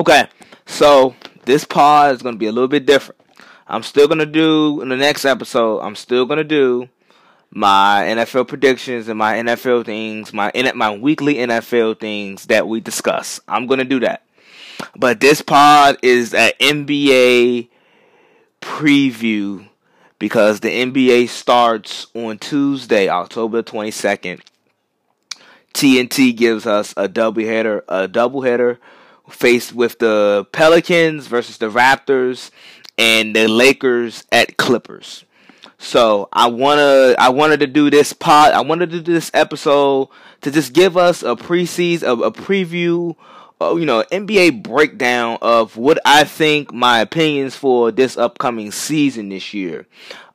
Okay, so this pod is gonna be a little bit different. I'm still gonna do in the next episode. I'm still gonna do my NFL predictions and my NFL things, my my weekly NFL things that we discuss. I'm gonna do that. But this pod is an NBA preview because the NBA starts on Tuesday, October 22nd. TNT gives us a doubleheader, a doubleheader faced with the Pelicans versus the Raptors and the Lakers at Clippers. So I wanna I wanted to do this pod I wanted to do this episode to just give us a preseason a, a preview uh, you know NBA breakdown of what I think my opinions for this upcoming season this year.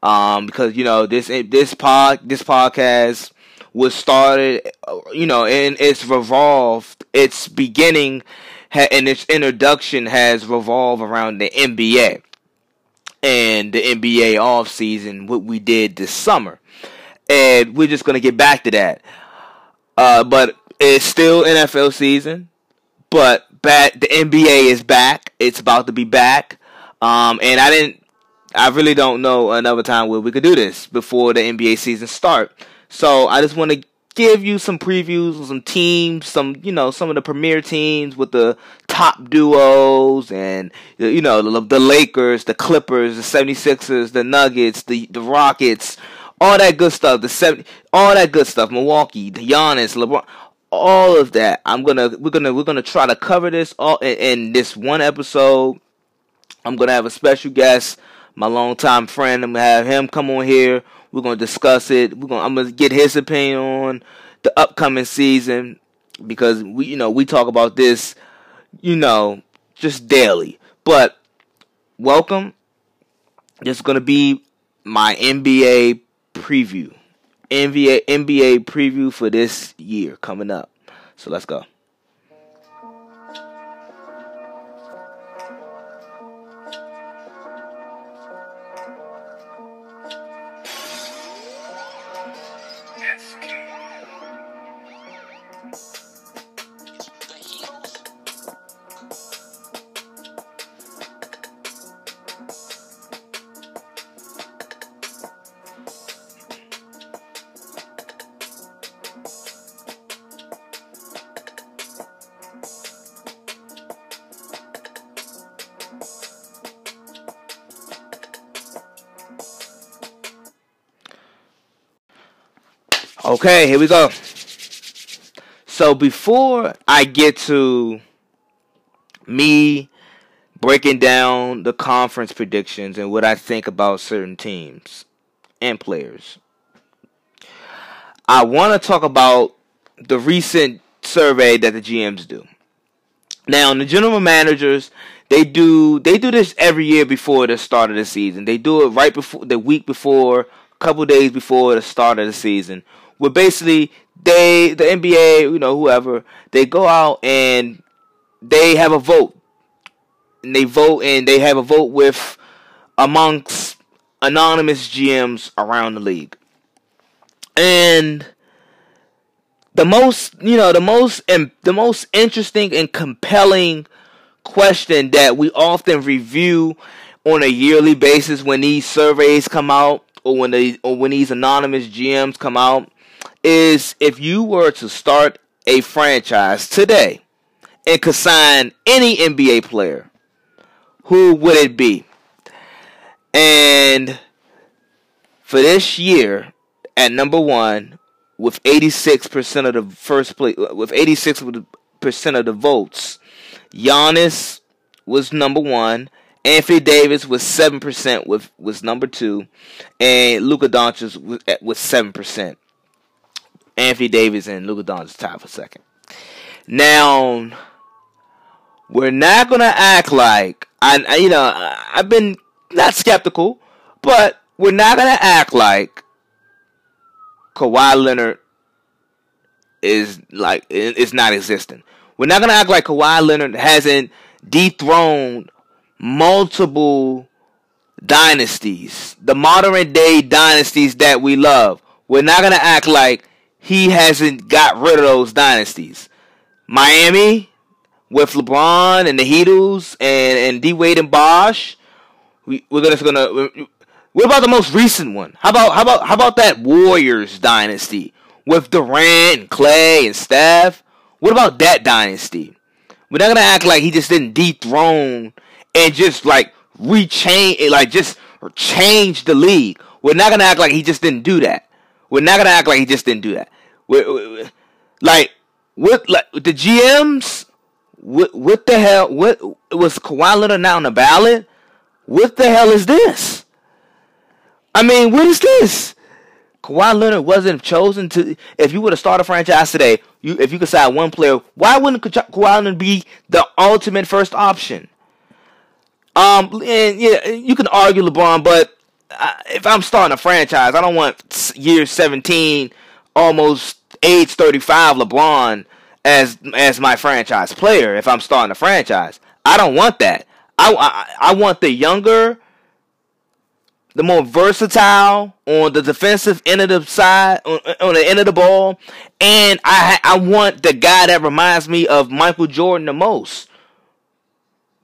Um, because you know this this pod this podcast was started uh, you know and it's revolved its beginning and its introduction has revolved around the NBA and the NBA off season, what we did this summer. And we're just gonna get back to that. Uh, but it's still NFL season. But back the NBA is back. It's about to be back. Um, and I didn't I really don't know another time where we could do this before the NBA season start. So I just want to give you some previews some teams, some you know some of the premier teams with the top duos and you know the, the Lakers, the Clippers, the 76ers, the Nuggets, the the Rockets, all that good stuff, the 70 all that good stuff, Milwaukee, the Giannis, LeBron, all of that. I'm going to we're going to we're going to try to cover this all in, in this one episode. I'm going to have a special guest, my longtime friend. I'm going to have him come on here we're gonna discuss it. We're gonna I'm gonna get his opinion on the upcoming season because we you know we talk about this you know just daily. But welcome. This is gonna be my NBA preview. NBA NBA preview for this year coming up. So let's go. Okay, here we go. So before I get to me breaking down the conference predictions and what I think about certain teams and players, I want to talk about the recent survey that the GMs do. Now, the general managers, they do they do this every year before the start of the season. They do it right before the week before, a couple days before the start of the season where basically they the NBA, you know, whoever, they go out and they have a vote. And they vote and they have a vote with amongst anonymous GMs around the league. And the most, you know, the most and the most interesting and compelling question that we often review on a yearly basis when these surveys come out or when they or when these anonymous GMs come out is if you were to start a franchise today and could sign any NBA player, who would it be? And for this year, at number one, with 86% of the first place, with 86% of the votes, Giannis was number one. Anthony Davis was seven percent with was number two, and Luka Doncic was was seven percent. Anthony Davis and Luka Doncic tied for second. Now, we're not gonna act like I, you know, I've been not skeptical, but we're not gonna act like Kawhi Leonard is like is not existing. We're not gonna act like Kawhi Leonard hasn't dethroned multiple dynasties, the modern day dynasties that we love. We're not gonna act like he hasn't got rid of those dynasties. Miami with LeBron and the Heatles and and D Wade and Bosh. We we're gonna gonna. What about the most recent one? How about how about how about that Warriors dynasty with Durant and Clay and Steph? What about that dynasty? We're not gonna act like he just didn't dethrone and just like rechange, like just change the league. We're not gonna act like he just didn't do that. We're not gonna act like he just didn't do that. Like what like the GMs what what the hell what was Kawhi Leonard not on the ballot? What the hell is this? I mean, what is this? Kawhi Leonard wasn't chosen to. If you would have started a franchise today, you if you could sign one player, why wouldn't Kawhi Leonard be the ultimate first option? Um, and yeah, you can argue LeBron, but uh, if I'm starting a franchise, I don't want year 17, almost age 35 LeBron as as my franchise player. If I'm starting a franchise, I don't want that. I I, I want the younger, the more versatile on the defensive end of the side, on, on the end of the ball, and I I want the guy that reminds me of Michael Jordan the most,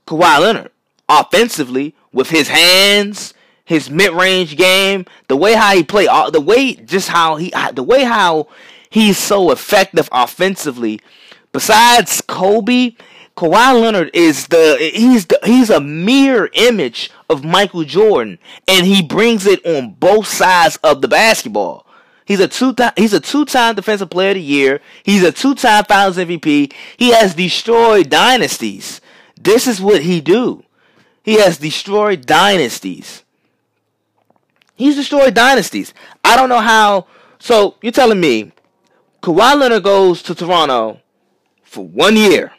Kawhi Leonard, offensively with his hands, his mid-range game, the way how he play, uh, the way just how he, the way how he's so effective offensively. Besides Kobe, Kawhi Leonard is the he's the, he's a mirror image of Michael Jordan, and he brings it on both sides of the basketball. He's a two time he's a two time defensive player of the year. He's a two time Finals MVP. He has destroyed dynasties. This is what he do. He has destroyed dynasties. He's destroyed dynasties. I don't know how. So you're telling me Kawhi Leonard goes to Toronto for one year.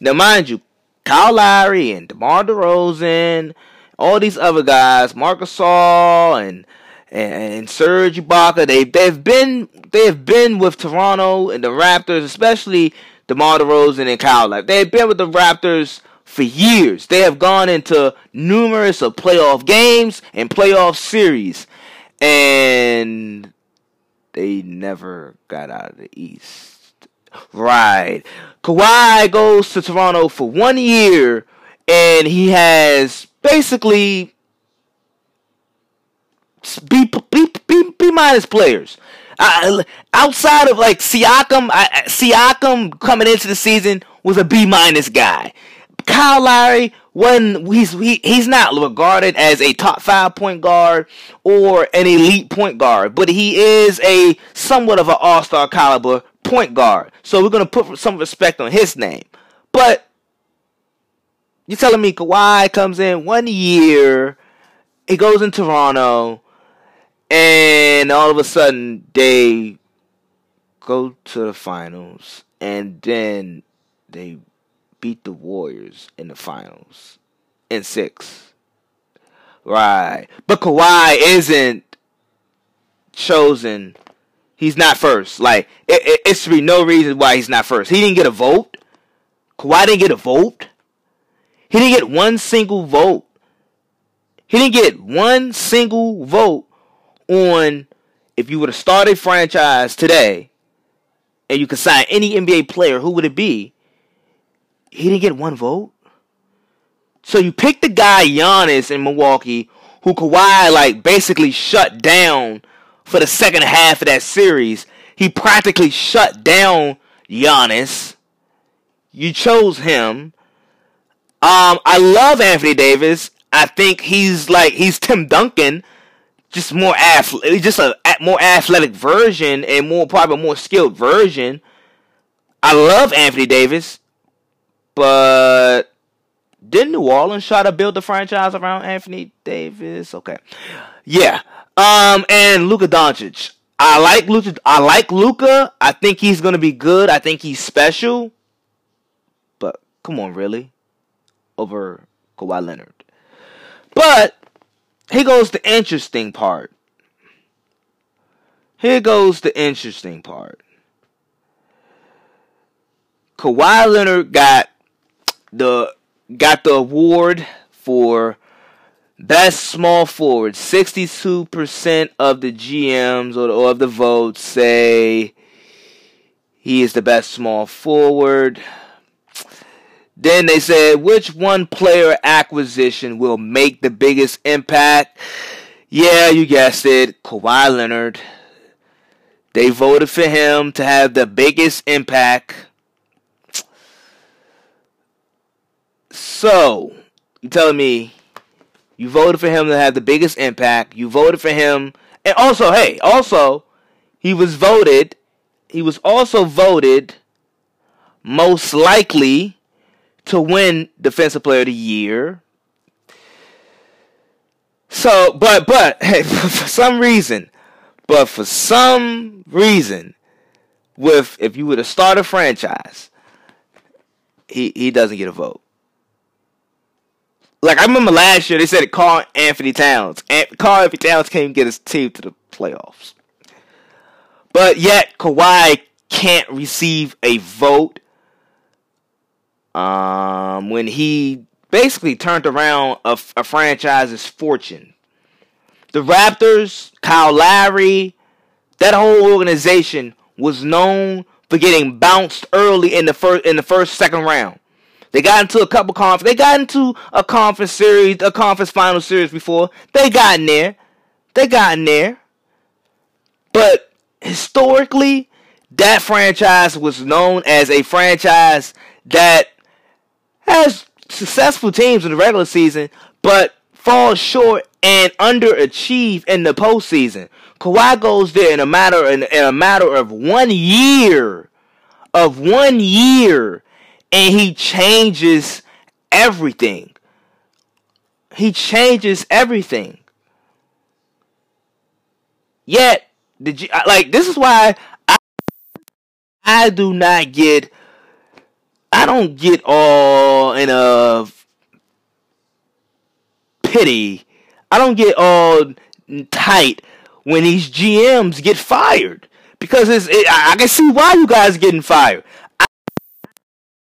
Now, mind you, Kyle Lowry and DeMar DeRozan, all these other guys, Marcus Gasol and and, and Serge Ibaka, they they've been they've been with Toronto and the Raptors, especially DeMar DeRozan and Kyle Lowry. They've been with the Raptors for years. They have gone into numerous of playoff games and playoff series, and they never got out of the East. Right. Kawhi goes to Toronto for one year, and he has basically B B B, B minus players. Uh, outside of like Siakam, I, Siakam coming into the season was a B minus guy. Kyle Lowry, when he's he, he's not regarded as a top five point guard or an elite point guard, but he is a somewhat of an all star caliber point guard. So we're gonna put some respect on his name. But you're telling me Kawhi comes in one year, he goes in Toronto, and all of a sudden they go to the finals, and then they beat the Warriors in the finals in six. Right. But Kawhi isn't chosen. He's not first. Like, it, it, be no reason why he's not first. He didn't get a vote. Kawhi didn't get a vote. He didn't get one single vote. He didn't get one single vote on if you would have started franchise today and you could sign any NBA player, who would it be? He didn't get one vote. So you pick the guy Giannis in Milwaukee, who Kawhi like basically shut down for the second half of that series. He practically shut down Giannis. You chose him. Um, I love Anthony Davis. I think he's like he's Tim Duncan, just more athletic, just a more athletic version and more probably more skilled version. I love Anthony Davis. But didn't New Orleans try to build the franchise around Anthony Davis? Okay, yeah. Um, and Luka Doncic. I like Luka. I like Luka. I think he's gonna be good. I think he's special. But come on, really, over Kawhi Leonard. But here goes the interesting part. Here goes the interesting part. Kawhi Leonard got the got the award for best small forward. Sixty-two percent of the GMs or, or of the votes say he is the best small forward. Then they said, which one player acquisition will make the biggest impact? Yeah, you guessed it, Kawhi Leonard. They voted for him to have the biggest impact. So, you telling me you voted for him to have the biggest impact. You voted for him. And also, hey, also, he was voted, he was also voted most likely to win Defensive Player of the Year. So, but, but, hey, for some reason, but for some reason, with if you were to start a franchise, he he doesn't get a vote. Like I remember last year, they said Karl Anthony Towns. and Karl Anthony Towns can't get his team to the playoffs, but yet Kawhi can't receive a vote. Um, when he basically turned around a, a franchise's fortune the Raptors, Kyle Lowry, that whole organization was known for getting bounced early in the first in the first second round. They got into a couple conference. They got into a conference series, a conference final series before. They got in there. They got in there. But historically, that franchise was known as a franchise that has successful teams in the regular season, but falls short and underachieve in the postseason. Kawhi goes there in a matter in, in a matter of one year, of one year, and he changes everything. He changes everything. Yet, did you like this is why I I do not get I don't get all in a pity. I don't get all tight when these GMs get fired because it's it, I can see why you guys getting fired.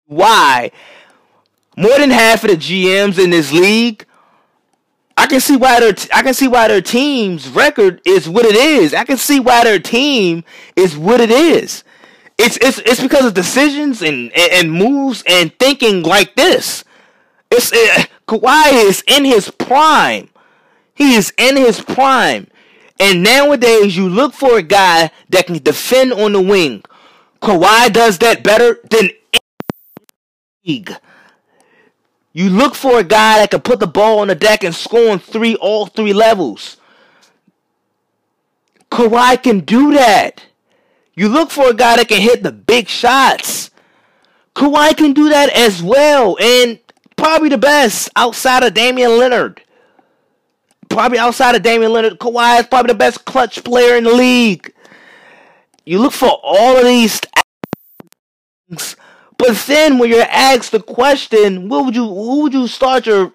Why more than half of the GMs in this league I can see why their I can see why their team's record is what it is. I can see why their team is what it is. It's it's it's because of decisions and and, and moves and thinking like this. It's it, Kawhi is in his prime. He is in his prime. And nowadays, you look for a guy that can defend on the wing. Kawhi does that better than league. You look for a guy that can put the ball on the deck and score on three, all three levels. Kawhi can do that. You look for a guy that can hit the big shots. Kawhi can do that as well. And probably the best outside of Damian Leonard. Probably outside of Damian Leonard, Kawhi is probably the best clutch player in the league. You look for all of these things, but then when you're asked the question, what would you who would you start your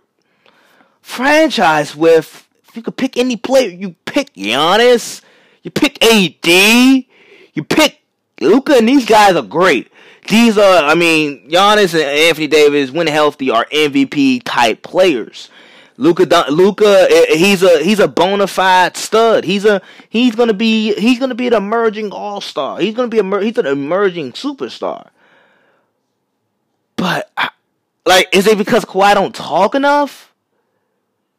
franchise with? If you could pick any player, you pick Giannis, you pick AD, you pick Luka, and these guys are great. These are, I mean, Giannis and Anthony Davis, when healthy, are MVP type players. Luca, Luka, eh, he's a he's a bona fide stud. He's a he's gonna be he's gonna be an emerging all star. He's gonna be a he's an emerging superstar. But like, is it because Kawhi don't talk enough?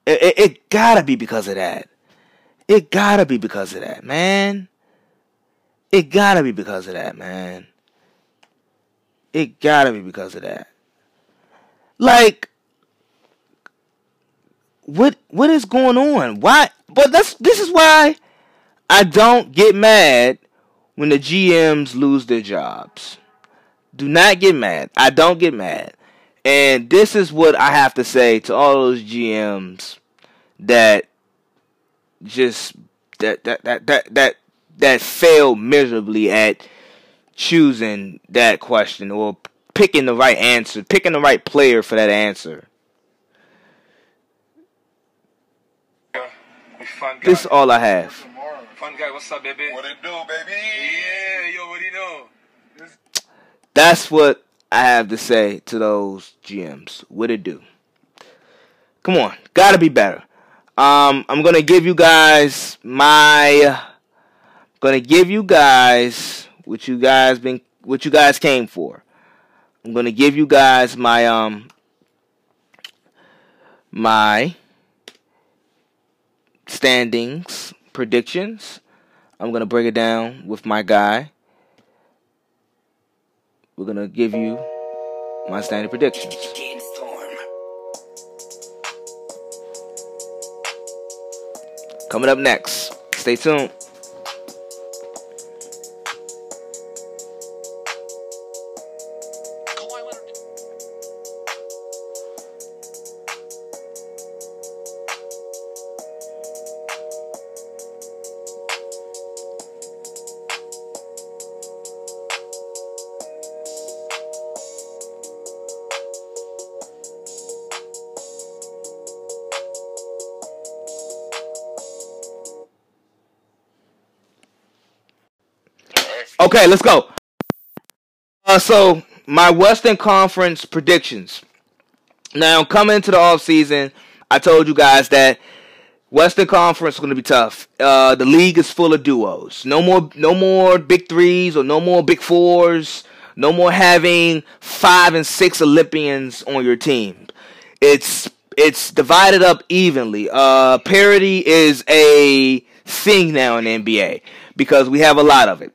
It, it, it gotta be because of that. It gotta be because of that, man. It gotta be because of that, man. It gotta be because of that. Like, what what is going on? Why? But that's this is why I don't get mad when the GMs lose their jobs. Do not get mad. I don't get mad. And this is what I have to say to all those GMs that just that that that that that, that failed miserably at choosing that question or picking the right answer, picking the right player for that answer. This is all I have. Fun guy, what's up, baby? What it do, baby? Yeah, yo, what do you know? That's what I have to say to those GMs. What it do? Come on, gotta be better. Um, I'm gonna give you guys my, gonna give you guys what you guys been what you guys came for. I'm gonna give you guys my um my standings predictions. I'm gonna break it down with my guy. We're gonna give you my standing predictions. Coming up next. Stay tuned. Okay, let's go. Uh, so my Western Conference predictions. Now coming into the off season, I told you guys that Western Conference is going to be tough. Uh, the league is full of duos. No more, no more big threes or no more big fours. No more having five and six Olympians on your team. It's it's divided up evenly. Uh, parity is a thing now in the NBA because we have a lot of it.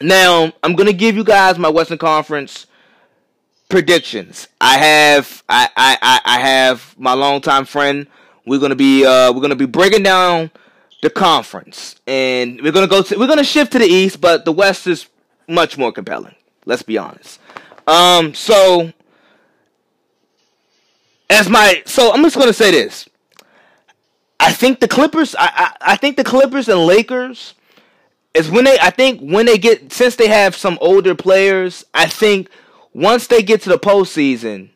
Now, I'm gonna give you guys my Western Conference predictions. I have I I, I have my longtime friend. We're gonna be uh we're gonna be breaking down the conference. And we're gonna go to we're gonna shift to the east, but the west is much more compelling. Let's be honest. Um so as my so I'm just gonna say this. I think the Clippers I, I, I think the Clippers and Lakers is when they I think when they get since they have some older players, I think once they get to the postseason,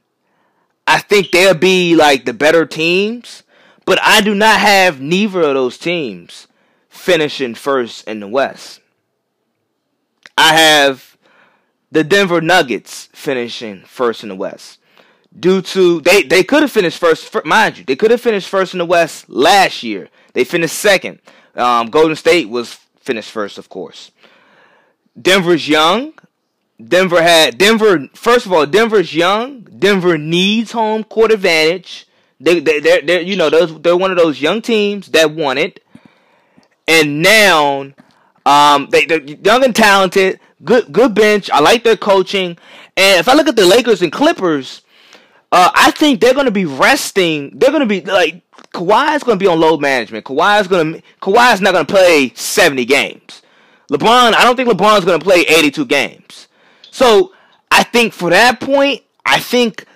I think they'll be like the better teams. But I do not have neither of those teams finishing first in the West. I have the Denver Nuggets finishing first in the West. Due to they they could have finished first, mind you, they could have finished first in the West last year. They finished second. Um, Golden State was finished first, of course. Denver's young. Denver had Denver. First of all, Denver's young. Denver needs home court advantage. They they they're, they're you know those they're one of those young teams that want it, and now um they they're young and talented. Good good bench. I like their coaching. And if I look at the Lakers and Clippers, uh, I think they're going to be resting. They're going to be like Kawhi is going to be on load management. Kawhi is going to Kawhi is not going to play 70 games. LeBron, I don't think LeBron is going to play 82 games. So I think for that point, I think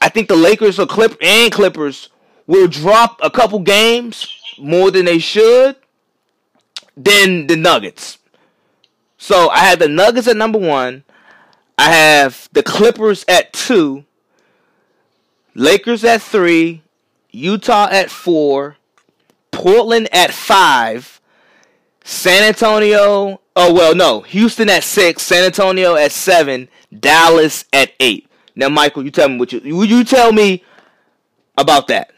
I think the Lakers or Clip and Clippers will drop a couple games more than they should than the Nuggets. So I have the Nuggets at number one. I have the Clippers at two. Lakers at three, Utah at four, Portland at five, San Antonio. Oh well, no, Houston at six, San Antonio at seven, Dallas at eight. Now, Michael, you tell me what you you tell me about that.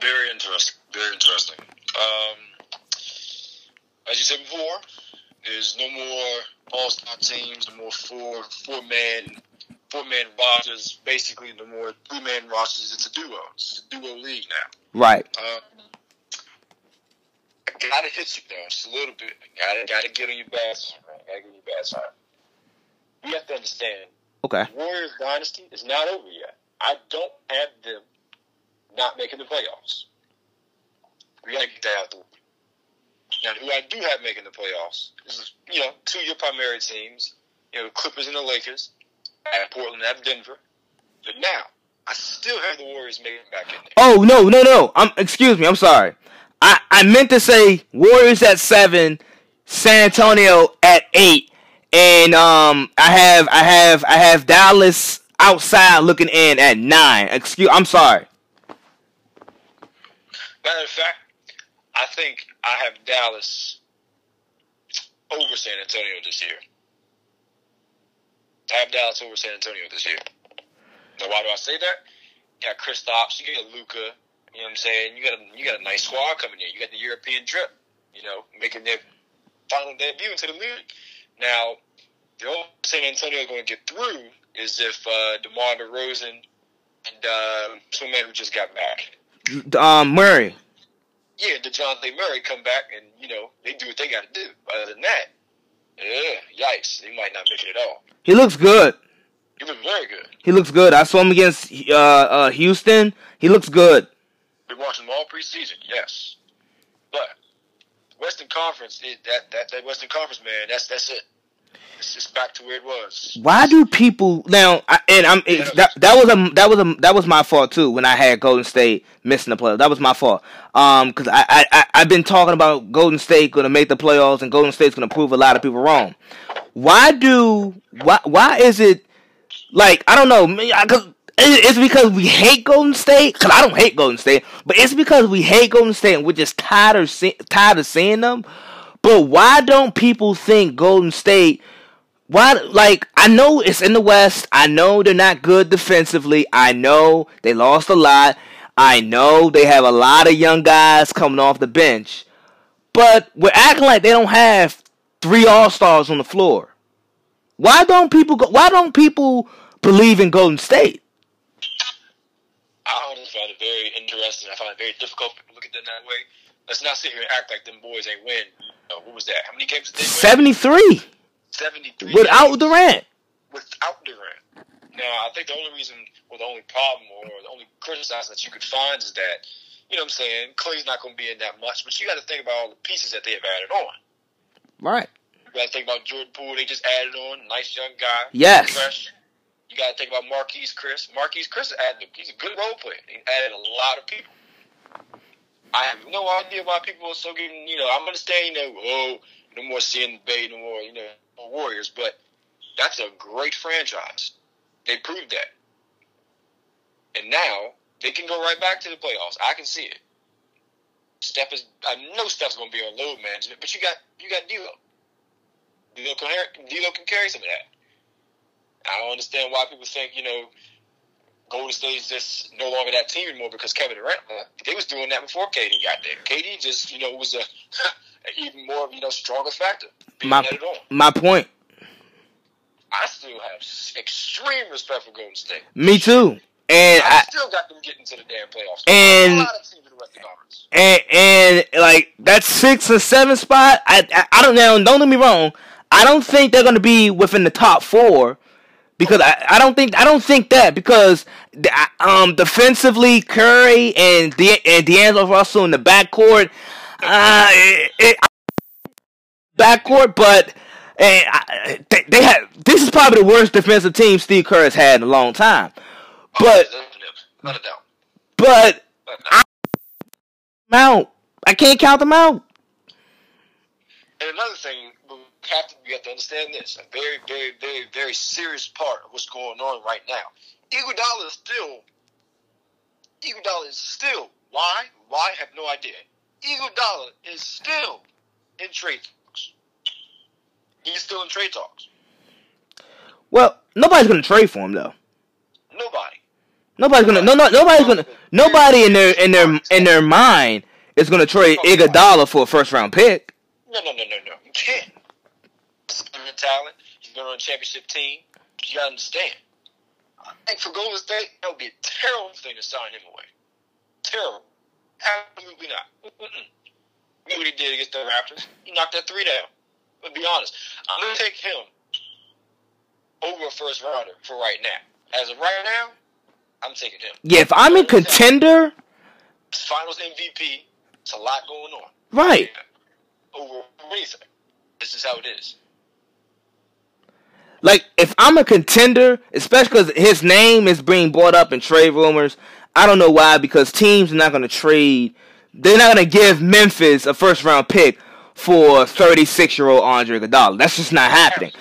Very interesting. Very interesting. Um, as you said before, there's no more all star teams, no more four four man four man rosters, basically the more three man rosters. It's a duo. It's a duo league now. Right. Um, I gotta hit you there just a little bit. I gotta gotta get on your bad side. Right? Gotta get on your bad side. You have to understand. Okay. Warriors dynasty is not over yet. I don't have them not making the playoffs. We gotta get that out the way. Now, who I do have making the playoffs is, you know, two of your primary teams, you know, the Clippers and the Lakers. Have Portland, at Denver. But now, I still have the Warriors making it back in there. Oh no, no, no. I'm excuse me. I'm sorry. I I meant to say Warriors at seven, San Antonio at eight, and um I have I have I have Dallas outside looking in at nine. Excuse. I'm sorry. Matter of fact, I think I have Dallas over San Antonio this year. Have Dallas over San Antonio this year. Now, why do I say that? You got Kristaps, you got Luka. You know what I'm saying? You got a you got a nice squad coming in. You got the European drip. You know, making their final debut into the league. Now, The only San Antonio is going to get through is if uh, DeMar DeRozan and uh, some man who just got back. Um, Murray. Yeah, DeJounte Murray come back and, you know, they do what they got to do. Other than that, yeah, yikes, He might not make it at all. He looks good. He looks very good. He looks good. I saw him against uh, uh, Houston. He looks good. Been watching him all preseason, yes. But Western Conference, that, that that Western Conference, man, that's that's it. It's just back to where it was. Why do people now? I, and I'm it, that that was a that was a that was my fault too when I had Golden State missing the playoffs. That was my fault. Um, because I, I I I've been talking about Golden State going to make the playoffs and Golden State's going to prove a lot of people wrong. Why do why why is it like I don't know? Cause it's because we hate Golden State. Cause I don't hate Golden State, but it's because we hate Golden State and we're just tired of see, tired of seeing them. But why don't people think Golden State? Why, like, I know it's in the West. I know they're not good defensively. I know they lost a lot. I know they have a lot of young guys coming off the bench. But we're acting like they don't have three All Stars on the floor. Why don't people go? Why don't people believe in Golden State? I always find it very interesting. I find it very difficult to look at them that way. Let's not sit here and act like them boys ain't win. Uh, what was that? How many games did they win? 73 73. without games Durant. Without Durant. Now, I think the only reason, or the only problem, or the only criticism that you could find is that, you know what I'm saying, Clay's not going to be in that much, but you got to think about all the pieces that they have added on. Right. You got to think about Jordan Poole, they just added on, nice young guy. Yes. Fresh. You got to think about Marquese Chriss. Marquese Chriss added, he's a good role player. He added a lot of people. I have no idea why people are so getting, you know, I'm understanding that, oh, no more the Bay, no more, you know, Warriors, but that's a great franchise. They proved that. And now they can go right back to the playoffs. I can see it. Steph is, I know Steph's going to be on load management, but you got, you got D'Lo. D'Lo can, D'Lo can carry some of that. I don't understand why people think, you know, Golden State's just no longer that team anymore because Kevin Durant. They was doing that before KD got there. KD just, you know, was a even more, you know, stronger factor. My my point. I still have extreme respect for Golden State. Me too. And I, I, still got them getting to the damn playoffs. And- a lot of teams in the Western and and like that six or seven spot, I I, I don't know. Don't get me wrong. I don't think they're gonna be within the top four because I, I don't think I don't think that because um defensively Curry and De, and D'Angelo Russell in the backcourt, uh, backcourt, but. And I, they, they have this is probably the worst defensive team Steve Kerr has had in a long time, but but out. I can't count them out. And another thing, have to, we have to understand this: a very, very, very, very serious part of what's going on right now. Iguodala is still, Iguodala is still. Why? Why? I have no idea. Iguodala is still in trade talks. He's still in trade talks. Well, nobody's gonna trade for him though. Nobody. Nobody's gonna no no nobody's gonna nobody in their in their in their mind is gonna trade Iguodala for a first round pick. No, no, no, no, no. You can't. Talent. He's been on a championship team. You gotta understand. I think for Golden State, that would be a terrible thing to sign him away. Terrible. Absolutely not. Mm-mm. What he did against the Raptors. He knocked that three down. But be honest, I'm gonna take him over a first rounder for right now. As of right now, I'm taking him. Yeah, if I'm a contender, Finals MVP. It's a lot going on. right? Over anything. This is how it is. Like if I'm a contender, especially because his name is being brought up in trade rumors. I don't know why because teams are not gonna trade. They're not gonna give Memphis a first round pick for 36 year old Andre Iguodala. That's just not happening.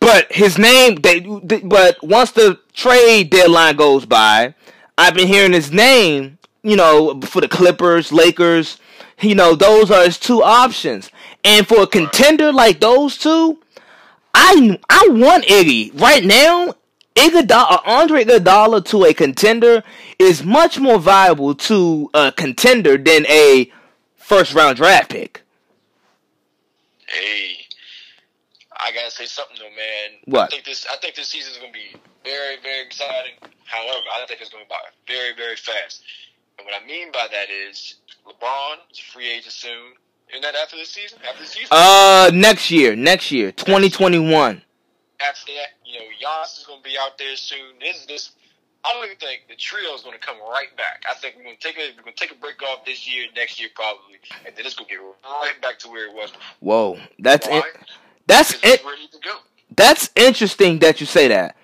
But his name, they, they, but once the trade deadline goes by, I've been hearing his name, you know, for the Clippers, Lakers, you know, those are his two options. And for a contender like those two, I I want Iggy right now. Iguodala, uh, Andre Iguodala to a contender is much more viable to a contender than a first round draft pick. Hey, I gotta say something though, man. What? I think this. I think this season is gonna be very, very exciting. However, I think it's gonna be very, very fast. And what I mean by that is LeBron is a free agent soon. Isn't that after this season? After the season? Uh, next year, next year, 2021. After that, you know, Giannis is gonna be out there soon. This, this. I don't even think the trio is going to come right back. I think we're going to take a we're going to take a break off this year, next year probably, and then it's going to get right back to where it was. Whoa, that's Why? it. That's it. to. That's interesting that you say that.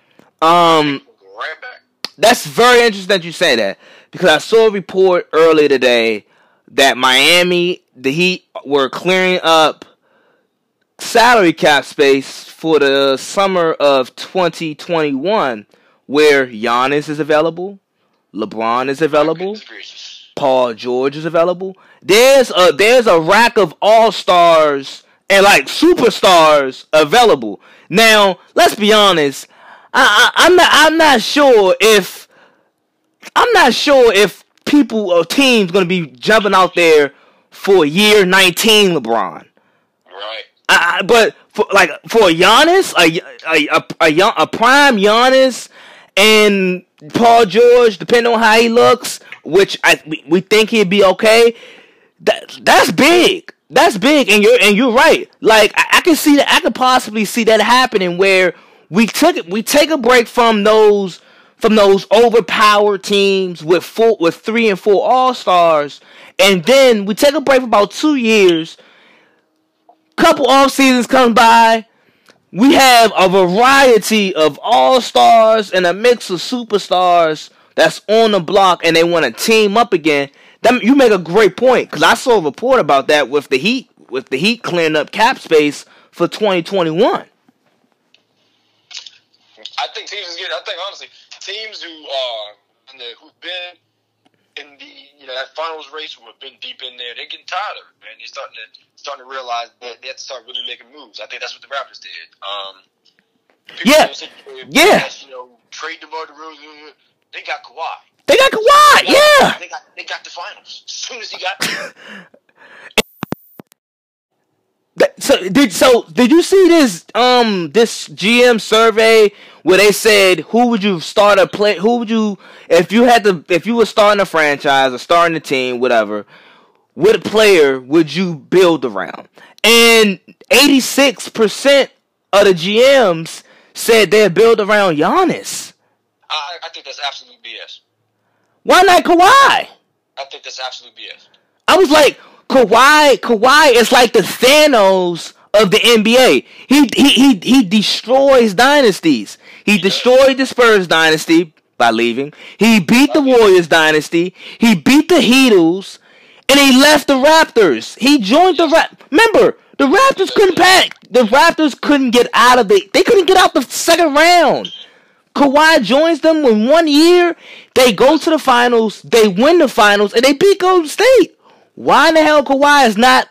Um, right back. that's very interesting that you say that because I saw a report earlier today that Miami, the Heat, were clearing up salary cap space for the summer of 2021, where Giannis is available, LeBron is available, Paul George is available. There's a there's a rack of all stars and like superstars available. Now, let's be honest. I, I, I'm not I'm not sure if I'm not sure if people or teams going to be jumping out there for year 19 LeBron. Right. I, but for like for a Giannis, a a, a, a, a prime Giannis and Paul George, depending on how he looks, which I we, we think he'd be okay. That that's big. That's big, and you're and you're right. Like I, I can see that. I could possibly see that happening where we took it. We take a break from those from those overpowered teams with four with three and four all stars, and then we take a break for about two years couple off seasons come by, we have a variety of all stars and a mix of superstars that's on the block, and they want to team up again. That you make a great point because I saw a report about that with the Heat, with the Heat clearing up cap space for 2021. I think teams is. I think honestly, teams who are in the, who've been in the you know that finals race, who have been deep in there, they're getting tired of it, man. They're starting to starting to realize that they have to start really making moves. I think that's what the Raptors did. Um, Yeah. Yeah. yes, You know, trade DeMar DeRozan. They got Kawhi. They got Kawhi, yeah. They got they got the finals. As soon as he got there, That- So did so did you see this um this GM survey where they said who would you start a play who would you if you had to if you were starting a franchise or starting a team whatever what player would you build around and 86% of the GMs said they'd build around Giannis I, I think that's absolute BS. why not Kawhi I think that's absolute BS. I was like, Kawhi, Kawhi is like the Thanos of the NBA. He he he he destroys dynasties. He destroyed the Spurs dynasty by leaving. He beat the Warriors dynasty. He beat the Heatles, and he left the Raptors. He joined the Rap. Remember, the Raptors couldn't pack. The Raptors couldn't get out of the. They couldn't get out the second round. Kawhi joins them in one year. They go to the finals. They win the finals, and they beat Golden State. Why in the hell Kawhi is not?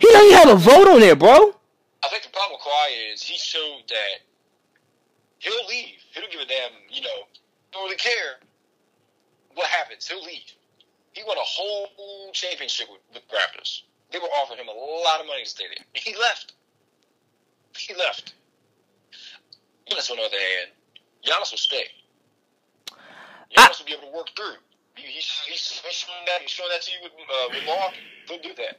He doesn't have a vote on there, bro. I think the problem with Kawhi is he showed that he'll leave. He don't give a damn, you know, don't really care what happens. He'll leave. He won a whole championship with, with Raptors. They were offering him a lot of money to stay there. And he left. He left. Giannis, on the other hand, Giannis will stay. Giannis will be able to work through. He, he's, he's, he's showing that. He's showing that to you with, uh, with Milwaukee. He'll do that.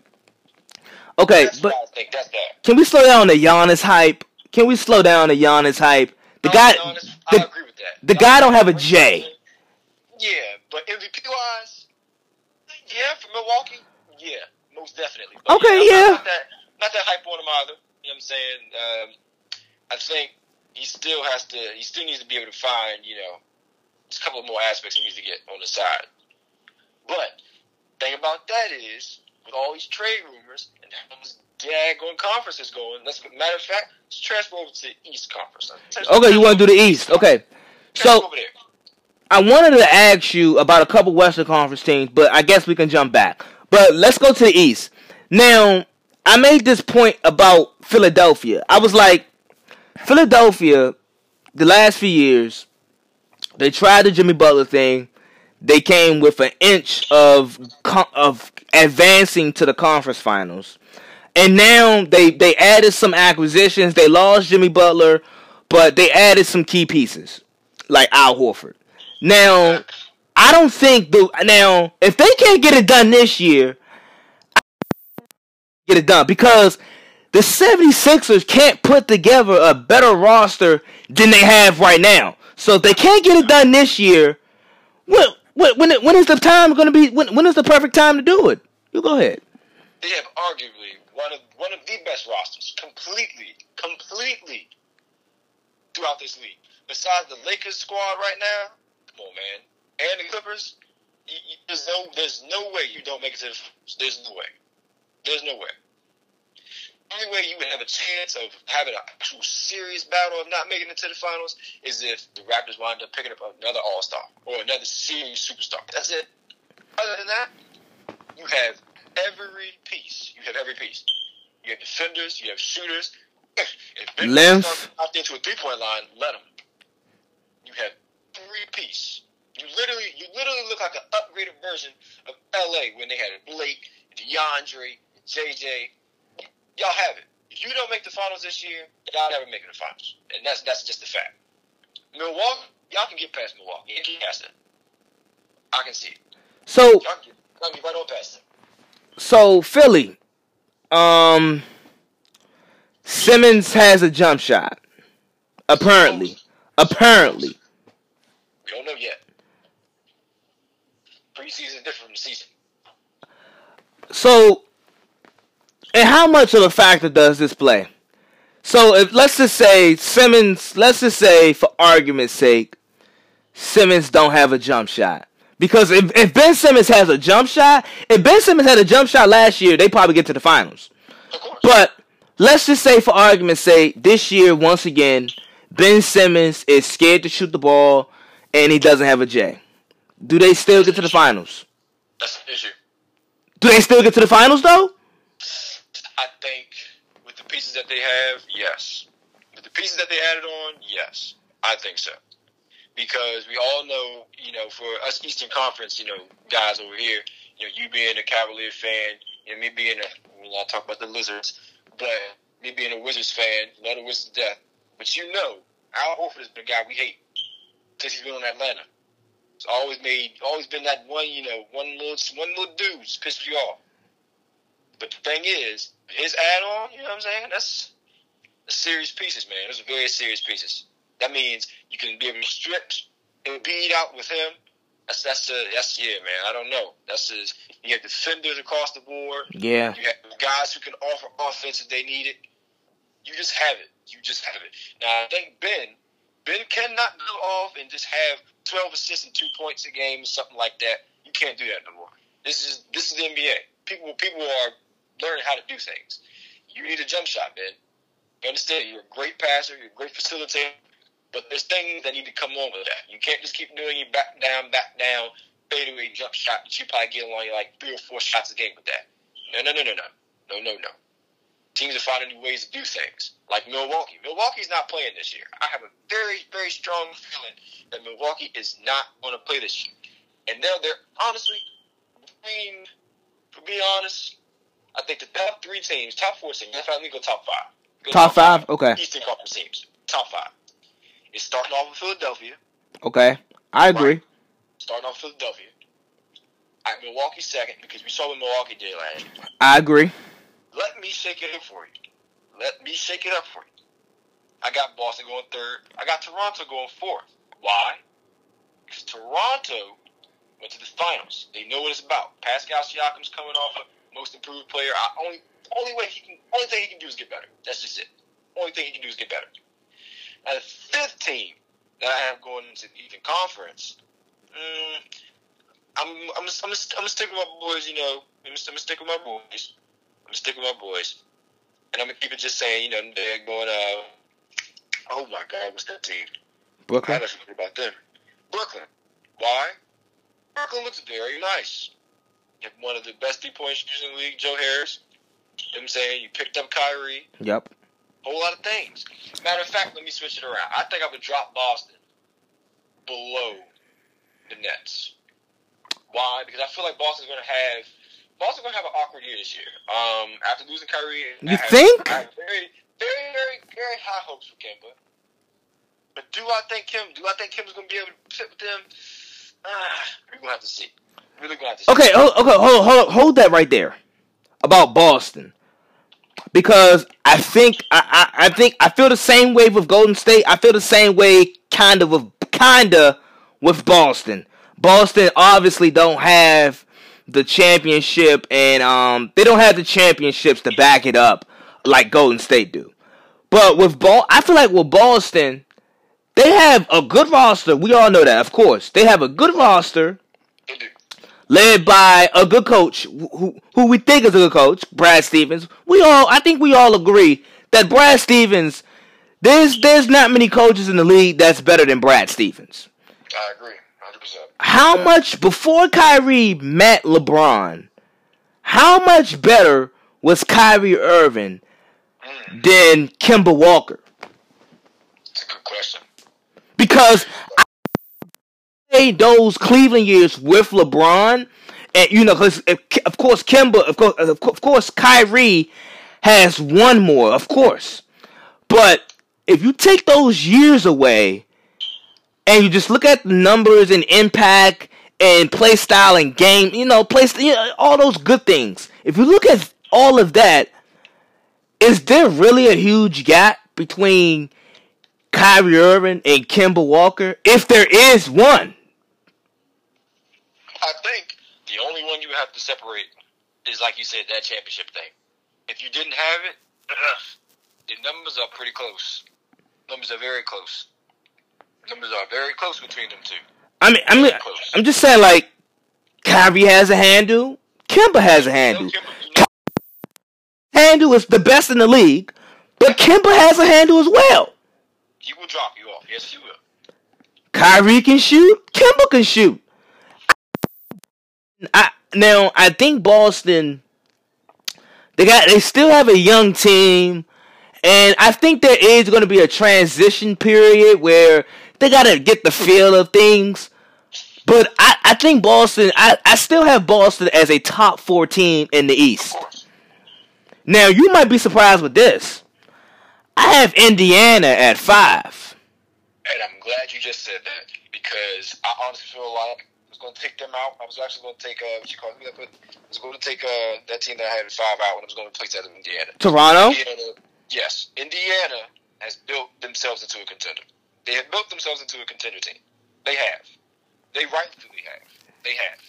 Okay, That's but why I think that's that. can we slow down the Giannis hype? Can we slow down the Giannis hype? The No, guy, to be I the, agree with that. the guy don't have a J. Yeah, but MVP wise, yeah, for Milwaukee, yeah, most definitely. But Okay, I'm yeah. Not that, not that hype on him either. You know what I'm saying? Um, I think he still has to. He still needs to be able to find, you know, just a couple of more aspects he needs to get on the side. But thing about that is, with all these trade rumors and how this daggone conference is going, let's matter of fact, let's transfer over to the East Conference. Okay, you want to do the East? Okay, so. I wanted to ask you about a couple Western Conference teams, but I guess we can jump back. But let's go to the East. Now, I made this point about Philadelphia. I was like, Philadelphia, the last few years, they tried the Jimmy Butler thing. They came with an inch of of advancing to the conference finals, And now they they added some acquisitions. They lost Jimmy Butler, but they added some key pieces like Al Horford. Now, I don't think the now if they can't get it done this year, get it done because the 76ers can't put together a better roster than they have right now. So if they can't get it done this year, when when when, when is the time going to be? When when is the perfect time to do it? You go ahead. They have arguably one of one of the best rosters, completely, completely throughout this league. Besides the Lakers squad right now, come on, man, and the Clippers. You, you, there's no, there's no way you don't make it to the. There's no way. There's no way only way you would have a chance of having an actual serious battle of not making it to the finals is if the Raptors wind up picking up another All Star or another serious superstar. That's it. Other than that, you have every piece. You have every piece. You have defenders. You have shooters. If Length out there to a three point line, let them. You have every piece. You literally, you literally look like an upgraded version of LA when they had Blake, DeAndre, JJ, y'all have it. If you don't make the finals this year, y'all never make the finals, and that's that's just a fact. Milwaukee, y'all can get past Milwaukee. You can past it. I can see it. So y'all can y'all can right on past it. So Philly, um, Simmons has a jump shot. Apparently, apparently. We don't know yet. Preseason is different from the season. So and how much of a factor does this play? So if let's just say Simmons, let's just say for argument's sake, Simmons don't have a jump shot. Because if, if Ben Simmons has a jump shot, if Ben Simmons had a jump shot last year, they probably get to the finals. But let's just say for argument's sake, this year once again, Ben Simmons is scared to shoot the ball and he doesn't have a J. Do they still get to the finals? That's the issue. Do they still get to the finals though? I think with the pieces that they have, yes. With the pieces that they added on, yes. I think so. Because we all know, you know, for us Eastern Conference, you know, guys over here, you know, you being a Cavalier fan, know, me being a, well, I'll talk about the Lizards, but me being a Wizards fan, love the Wizards to death. But you know, Al Horford been a guy we hate since he's been on Atlanta. It's always made, always been that one, you know, one little, one little dude pissed you off. But the thing is, his add on, you know what I'm saying? That's, a serious pieces, man. Those are very serious pieces. That means you can be able to strip and beat out with him. That's that's the that's yeah, man. I don't know. That's his. You have defenders across the board. Yeah. You have guys who can offer offense if they need it. You just have it. You just have it. Now I think Ben, Ben cannot go off and just have 12 assists and two points a game, or something like that. You can't do that no more. This is this is the NBA. People people are learn how to do things. You need a jump shot, man. You understand? You're a great passer. You're a great facilitator. But there's things that need to come on with that. You can't just keep doing your back down, back down, fadeaway jump shot that you probably get along like three or four shots a game with that. No, no, no, no, no. No, no, no. Teams are finding new ways to do things. Like Milwaukee. Milwaukee's not playing this year. I have a very, very strong feeling that Milwaukee is not going to play this year. And they're, they're honestly, I mean, to be honest, I think the top three teams, top four teams, let me go top five. Go top, top five? five? Okay. Eastern Conference teams. Top five. It's starting off with Philadelphia. Okay. I agree. Right? Starting off with Philadelphia. All right, Milwaukee second because we saw what Milwaukee did last year. I agree. Let me shake it up for you. Let me shake it up for you. I got Boston going third. I got Toronto going fourth. Why? Because Toronto went to the finals. They know what it's about. Pascal Siakam's coming off a most improved player. I, only only way he can only thing he can do is get better. That's just it. Only thing he can do is get better. Now the fifth team that I have going into the Eastern Conference, mm, I'm I'm I'm I'm gonna stick with my boys. You know, I'm gonna, I'm gonna stick with my boys. I'm gonna stick with my boys, and I'm gonna keep it just saying. You know, they're going. Uh, oh my God, what's that team? Brooklyn. I forget about them. Brooklyn. Why? Brooklyn looks very nice. One of the best three point shooters in the league, Joe Harris. You know I'm saying? You picked up Kyrie. Yep. A whole lot of things. Matter of fact, let me switch it around. I think I would drop Boston below the Nets. Why? Because I feel like Boston's going to have Boston gonna have an awkward year this year. Um, after losing Kyrie, you I think? Have, I have very, very, very, very high hopes for Kemba. But do I think Kim? Do I think Kim's gonna be able to sit with them? Ah, we're gonna have to see. Really to. Okay, hold, okay, hold, hold, hold that right there about Boston because I think I, I, I think I feel the same way with Golden State. I feel the same way kind of with kinda with Boston. Boston obviously don't have the championship and um they don't have the championships to back it up like Golden State do. But with ball I feel like with Boston they have a good roster. We all know that, of course. They have a good roster led by a good coach who, who we think is a good coach, Brad Stevens. We all, I think we all agree that Brad Stevens, there's there's not many coaches in the league that's better than Brad Stevens. I agree, 100%. How much before Kyrie met LeBron? How much better was Kyrie Irving mm. than Kemba Walker? That's a good question. Because those Cleveland years with LeBron, and you know, because of course Kemba, of course, of course Kyrie has one more, of course. But if you take those years away, and you just look at the numbers and impact and play style and game, you know, play you know, all those good things. If you look at all of that, is there really a huge gap between Kyrie Irving and Kemba Walker? If there is one. I think the only one you have to separate is, like you said, that championship thing. If you didn't have it, uh-huh. the numbers are pretty close. Numbers are very close. Numbers are very close between them two. I mean, I mean, I'm just saying, like, Kyrie has a handle. Kemba has a handle. Handle is the best in the league, but Kemba has a handle as well. He will drop you off. Yes, he will. Kyrie can shoot. Kemba can shoot. I now I think Boston they got they still have a young team and I think there is going to be a transition period where they got to get the feel of things. But I, I think Boston, I, I still have Boston as a top four team in the East. Now, you might be surprised with this. I have Indiana at five. And I'm glad you just said that because I honestly feel like going to take them out. I was actually going to take uh, what you call it. I was going to take uh, that team that I had five out, and I was going to place that in Indiana. Toronto. Indiana, yes, Indiana has built themselves into a contender. They have built themselves into a contender team. They have. They rightfully have. They have.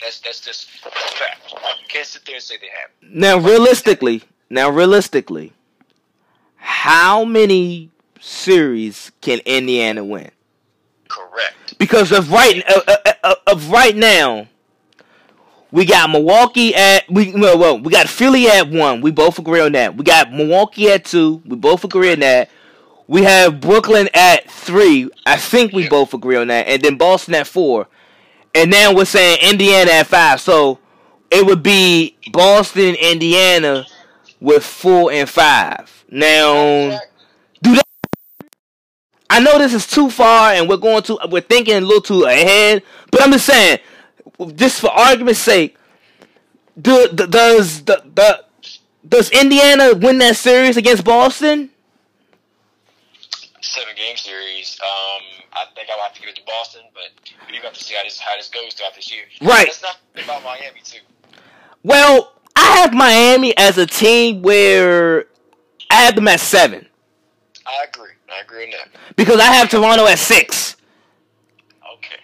That's that's just that's a fact. You can't sit there and say they have. Now, realistically, now realistically, how many series can Indiana win? Correct. Because of right uh, uh, uh, of right now, we got Milwaukee at we well, well we got Philly at one. We both agree on that. We got Milwaukee at two. We both agree on that. We have Brooklyn at three. I think we both agree on that. And then Boston at four. And now we're saying Indiana at five. So it would be Boston, Indiana with four and five. Now I know this is too far, and we're going to we're thinking a little too ahead. But I'm just saying, just for argument's sake, do, do, does the, the does Indiana win that series against Boston? Seven game series. Um, I think I will have to give it to Boston, but we have to see how this how this goes throughout this year. Right. It's not about Miami too. Well, I have Miami as a team where I have them at seven. I agree. I agree with that. Because I have Toronto at six. Okay.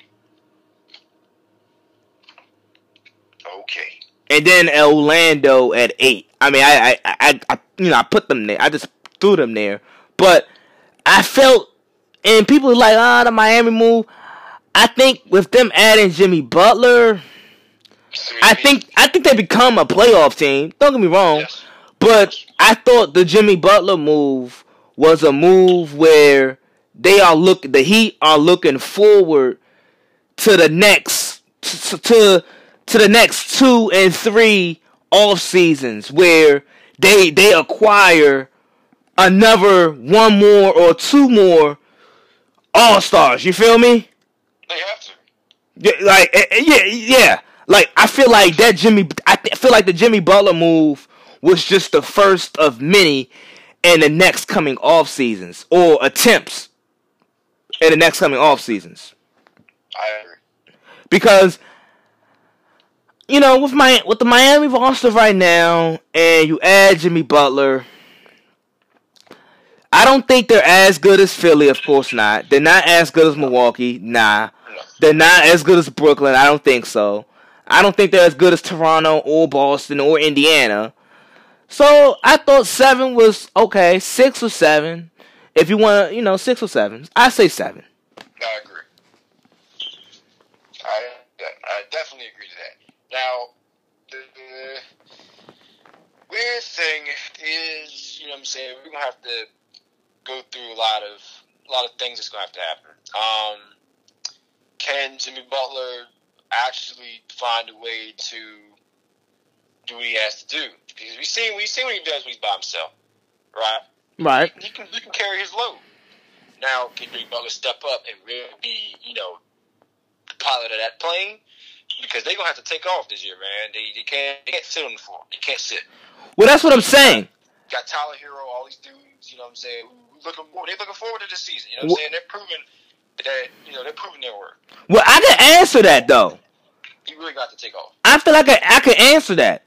Okay. And then Orlando at eight. I mean, I, I, I, I, you know, I put them there. I just threw them there. But I felt, and people are like, ah, oh, the Miami move. I think with them adding Jimmy Butler, I think I think they become a playoff team. Don't get me wrong, yes. but I thought the Jimmy Butler move was a move where they are look the Heat are looking forward to the next to to, to the next two and three off seasons where they they acquire another one more or two more all stars. You feel me? They have to. Yeah, like eh, eh, yeah, yeah. Like I feel like that Jimmy. I feel like the Jimmy Butler move was just the first of many in the next coming off seasons or attempts in the next coming off seasons. I agree. Because you know, with my with the Miami roster right now, and you add Jimmy Butler, I don't think they're as good as Philly. Of course not. They're not as good as Milwaukee. Nah. They're not as good as Brooklyn. I don't think so. I don't think they're as good as Toronto or Boston or Indiana. So I thought seven was okay. Six or seven. If you want, you know, six or seven. I say seven. I agree. I I definitely agree to that. Now, the, the weird thing is, you know, what I'm saying we're gonna have to go through a lot of a lot of things that's gonna have to happen. Um, can Jimmy Butler actually find a way to do what he has to do? Because we see we see what he does when he's by himself, right? Right. He can he can carry his load. Now, can Jimmy Butler step up and really be, you know, the pilot of that plane? Because they're gonna have to take off this year, man. They they can't they can't sit on the floor. They can't sit. Well, that's what I'm saying. Got Tyler Herro, all these dudes, you know what I'm saying, looking they're looking forward to this season. You know what I'm saying? They're proving that you know they're proving their worth. Well, I can answer that though. You really got to take off. I feel like I, I can answer that.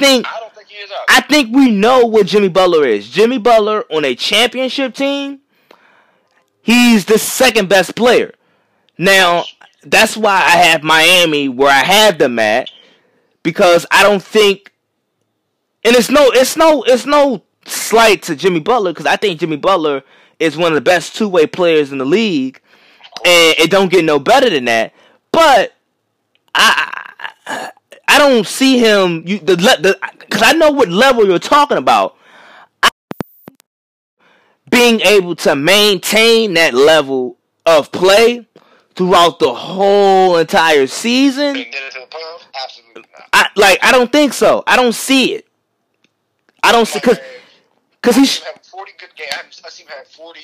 I think I don't think he is out. I think we know what Jimmy Butler is. Jimmy Butler on a championship team, he's the second best player. Now, that's why I have Miami where I have them at because I don't think and it's no it's no it's no slight to Jimmy Butler because I think Jimmy Butler is one of the best two-way players in the league and it don't get no better than that. But I I, I don't see him you the the cuz I know what level you're talking about. I, being able to maintain that level of play throughout the whole entire season. Can he get into the playoffs? Absolutely not. I like I don't think so. I don't see it. I don't see cuz I he's having 40 good games. I see him have 40,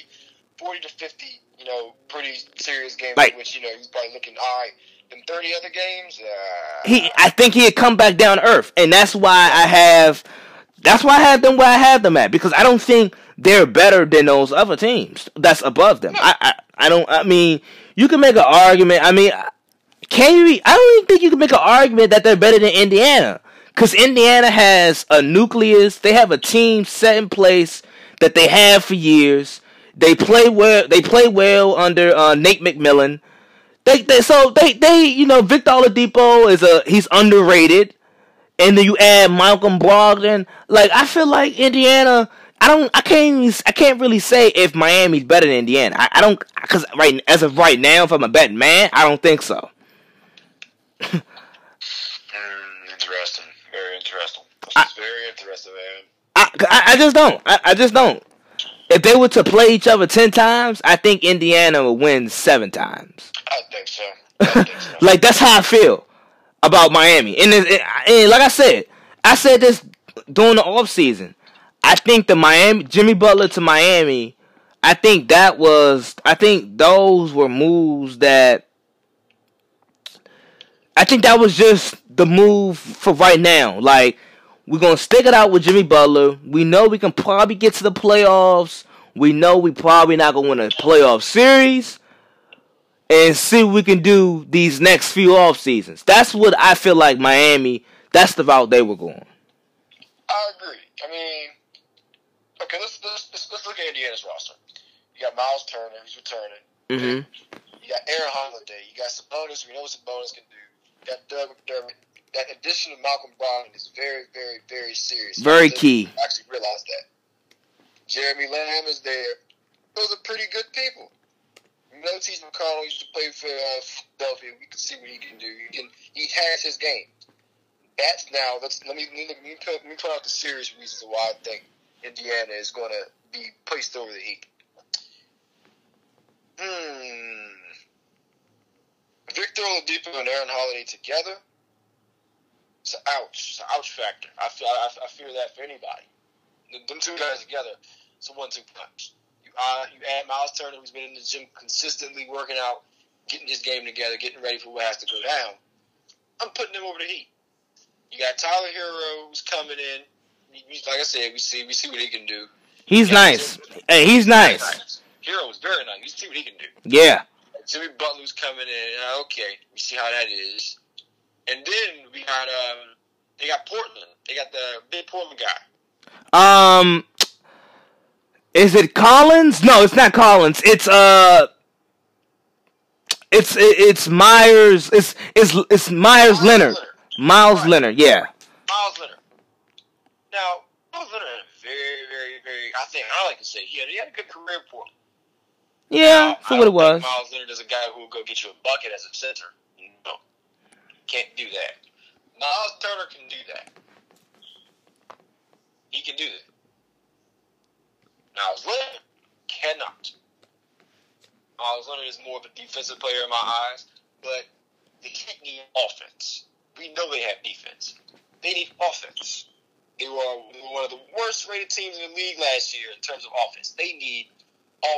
40 to 50, you know, pretty serious games, Like- in which, you know, he's probably looking, all right, in 30 other games, uh, he I think he had come back down earth. And that's why I have that's why I have them where I have them at because I don't think they're better than those other teams that's above them. I I, I don't I mean, you can make an argument. I mean, can you I don't even think you can make an argument that they're better than Indiana. Cuz Indiana has a nucleus, they have a team set in place that they have for years. They play well. They play well under uh, Nate McMillan. They, they so they they you know Victor Oladipo is a he's underrated, and then you add Malcolm Brogdon. Like I feel like Indiana. I don't. I can't. Even, I can't really say if Miami's better than Indiana. I, I don't because right as of right now, if I'm a betting man, I don't think so. mm, interesting. Very interesting. I- very interesting, man. I, I, I just don't. I, I just don't. If they were to play each other ten times, I think Indiana would win seven times. I think so. I think so. like that's how I feel about Miami. And, it, and like I said, I said this during the off season. I think the Miami Jimmy Butler to Miami. I think that was. I think those were moves that. I think that was just the move for right now. Like we're gonna stick it out with Jimmy Butler. We know we can probably get to the playoffs. We know we probably not gonna win a playoff series and see what we can do these next few off seasons. That's what I feel like Miami. That's the route they were going. I agree. I mean, okay, let's let's let's, let's look at Indiana's roster. You got Miles Turner, who's returning. Mm-hmm. You got Aaron Holiday. You got Sabonis. We know what Sabonis can do. You got Doug McDermott. That addition of Malcolm Brogdon is very, very, very serious. Very key. I. Actually, realize that. Jeremy Lamb is there. Those are pretty good people. You know, T. McConnell used to play for uh, Philadelphia. We can see what he can do. He can. He has his game. That's now. Let's let me let me, let me, put, let me put out the serious reasons why I think Indiana is going to be placed over the Heat. Hmm. Victor Oladipo and Aaron Holiday together. It's an ouch. It's an ouch factor. I feel. I, I fear that for anybody. Them two guys together, it's a one-two punch. You uh, you add Miles Turner, who's been in the gym consistently working out, getting his game together, getting ready for what has to go down. I'm putting them over the Heat. You got Tyler Herro who's coming in. Like I said, we see we see what he can do. He's nice. Hey, he's nice. nice. Herro is very nice. You see what he can do. Yeah. Jimmy Butler's coming in. Uh, okay, we see how that is. And then we got um, they got Portland. They got the big Portland guy. Um, is it Collins? No, it's not Collins. It's uh, it's it's Myers. It's it's it's Meyers Leonard. Leonard. Miles right. Leonard. Yeah. Miles Leonard. Now, Miles Leonard, very, very, very. I think I like to say he had, he had a good career for him. Yeah, for what it was. Miles Leonard is a guy who will go get you a bucket as a center. Can't do that. Miles Turner can do that. He can do that. Miles Leonard cannot. Miles Leonard is more of a defensive player in my eyes, but they can't need offense. We know they have defense. They need offense. They were one of the worst rated teams in the league last year in terms of offense. They need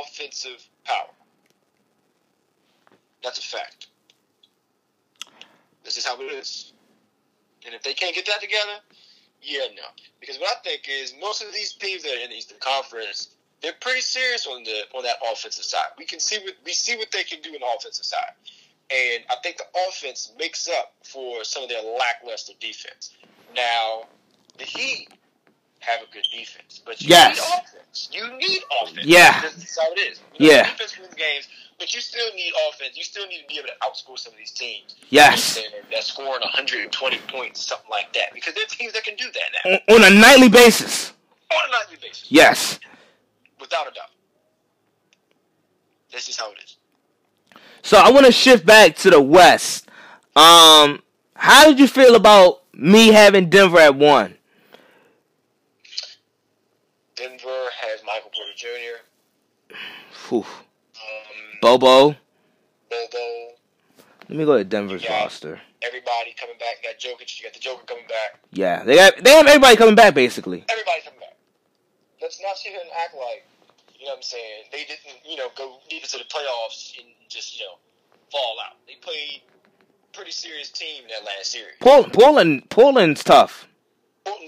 offensive power. That's a fact. This is how it is. And if they can't get that together, yeah, no. Because what I think is most of these teams that are in the Eastern Conference, they're pretty serious on the on that offensive side. We can see what we see what they can do in the offensive side. And I think the offense makes up for some of their lackluster defense. Now, the Heat have a good defense, but you yes. need offense. You need offense. Yeah, that's how it is. You know, yeah, defense wins games, but you still need offense. You still need to be able to outscore some of these teams. Yes, that's scoring 120 points, something like that, because there are teams that can do that now on, on a nightly basis. On a nightly basis. Yes, without a doubt. That's just how it is. So I want to shift back to the West. Um, how did you feel about me having Denver at one? Denver has Michael Porter Jr. Whew. Um, Bol Bol. Bobo. Let me go to Denver's roster. Everybody coming back. You got Jokic. You got the Joker coming back. Yeah, they got they have everybody coming back basically. Everybody coming back. Let's not sit here and act like you know what I'm saying they didn't you know go deep into the playoffs and just you know fall out. They played pretty serious team in that last series. Portland, Portland, Portland's tough.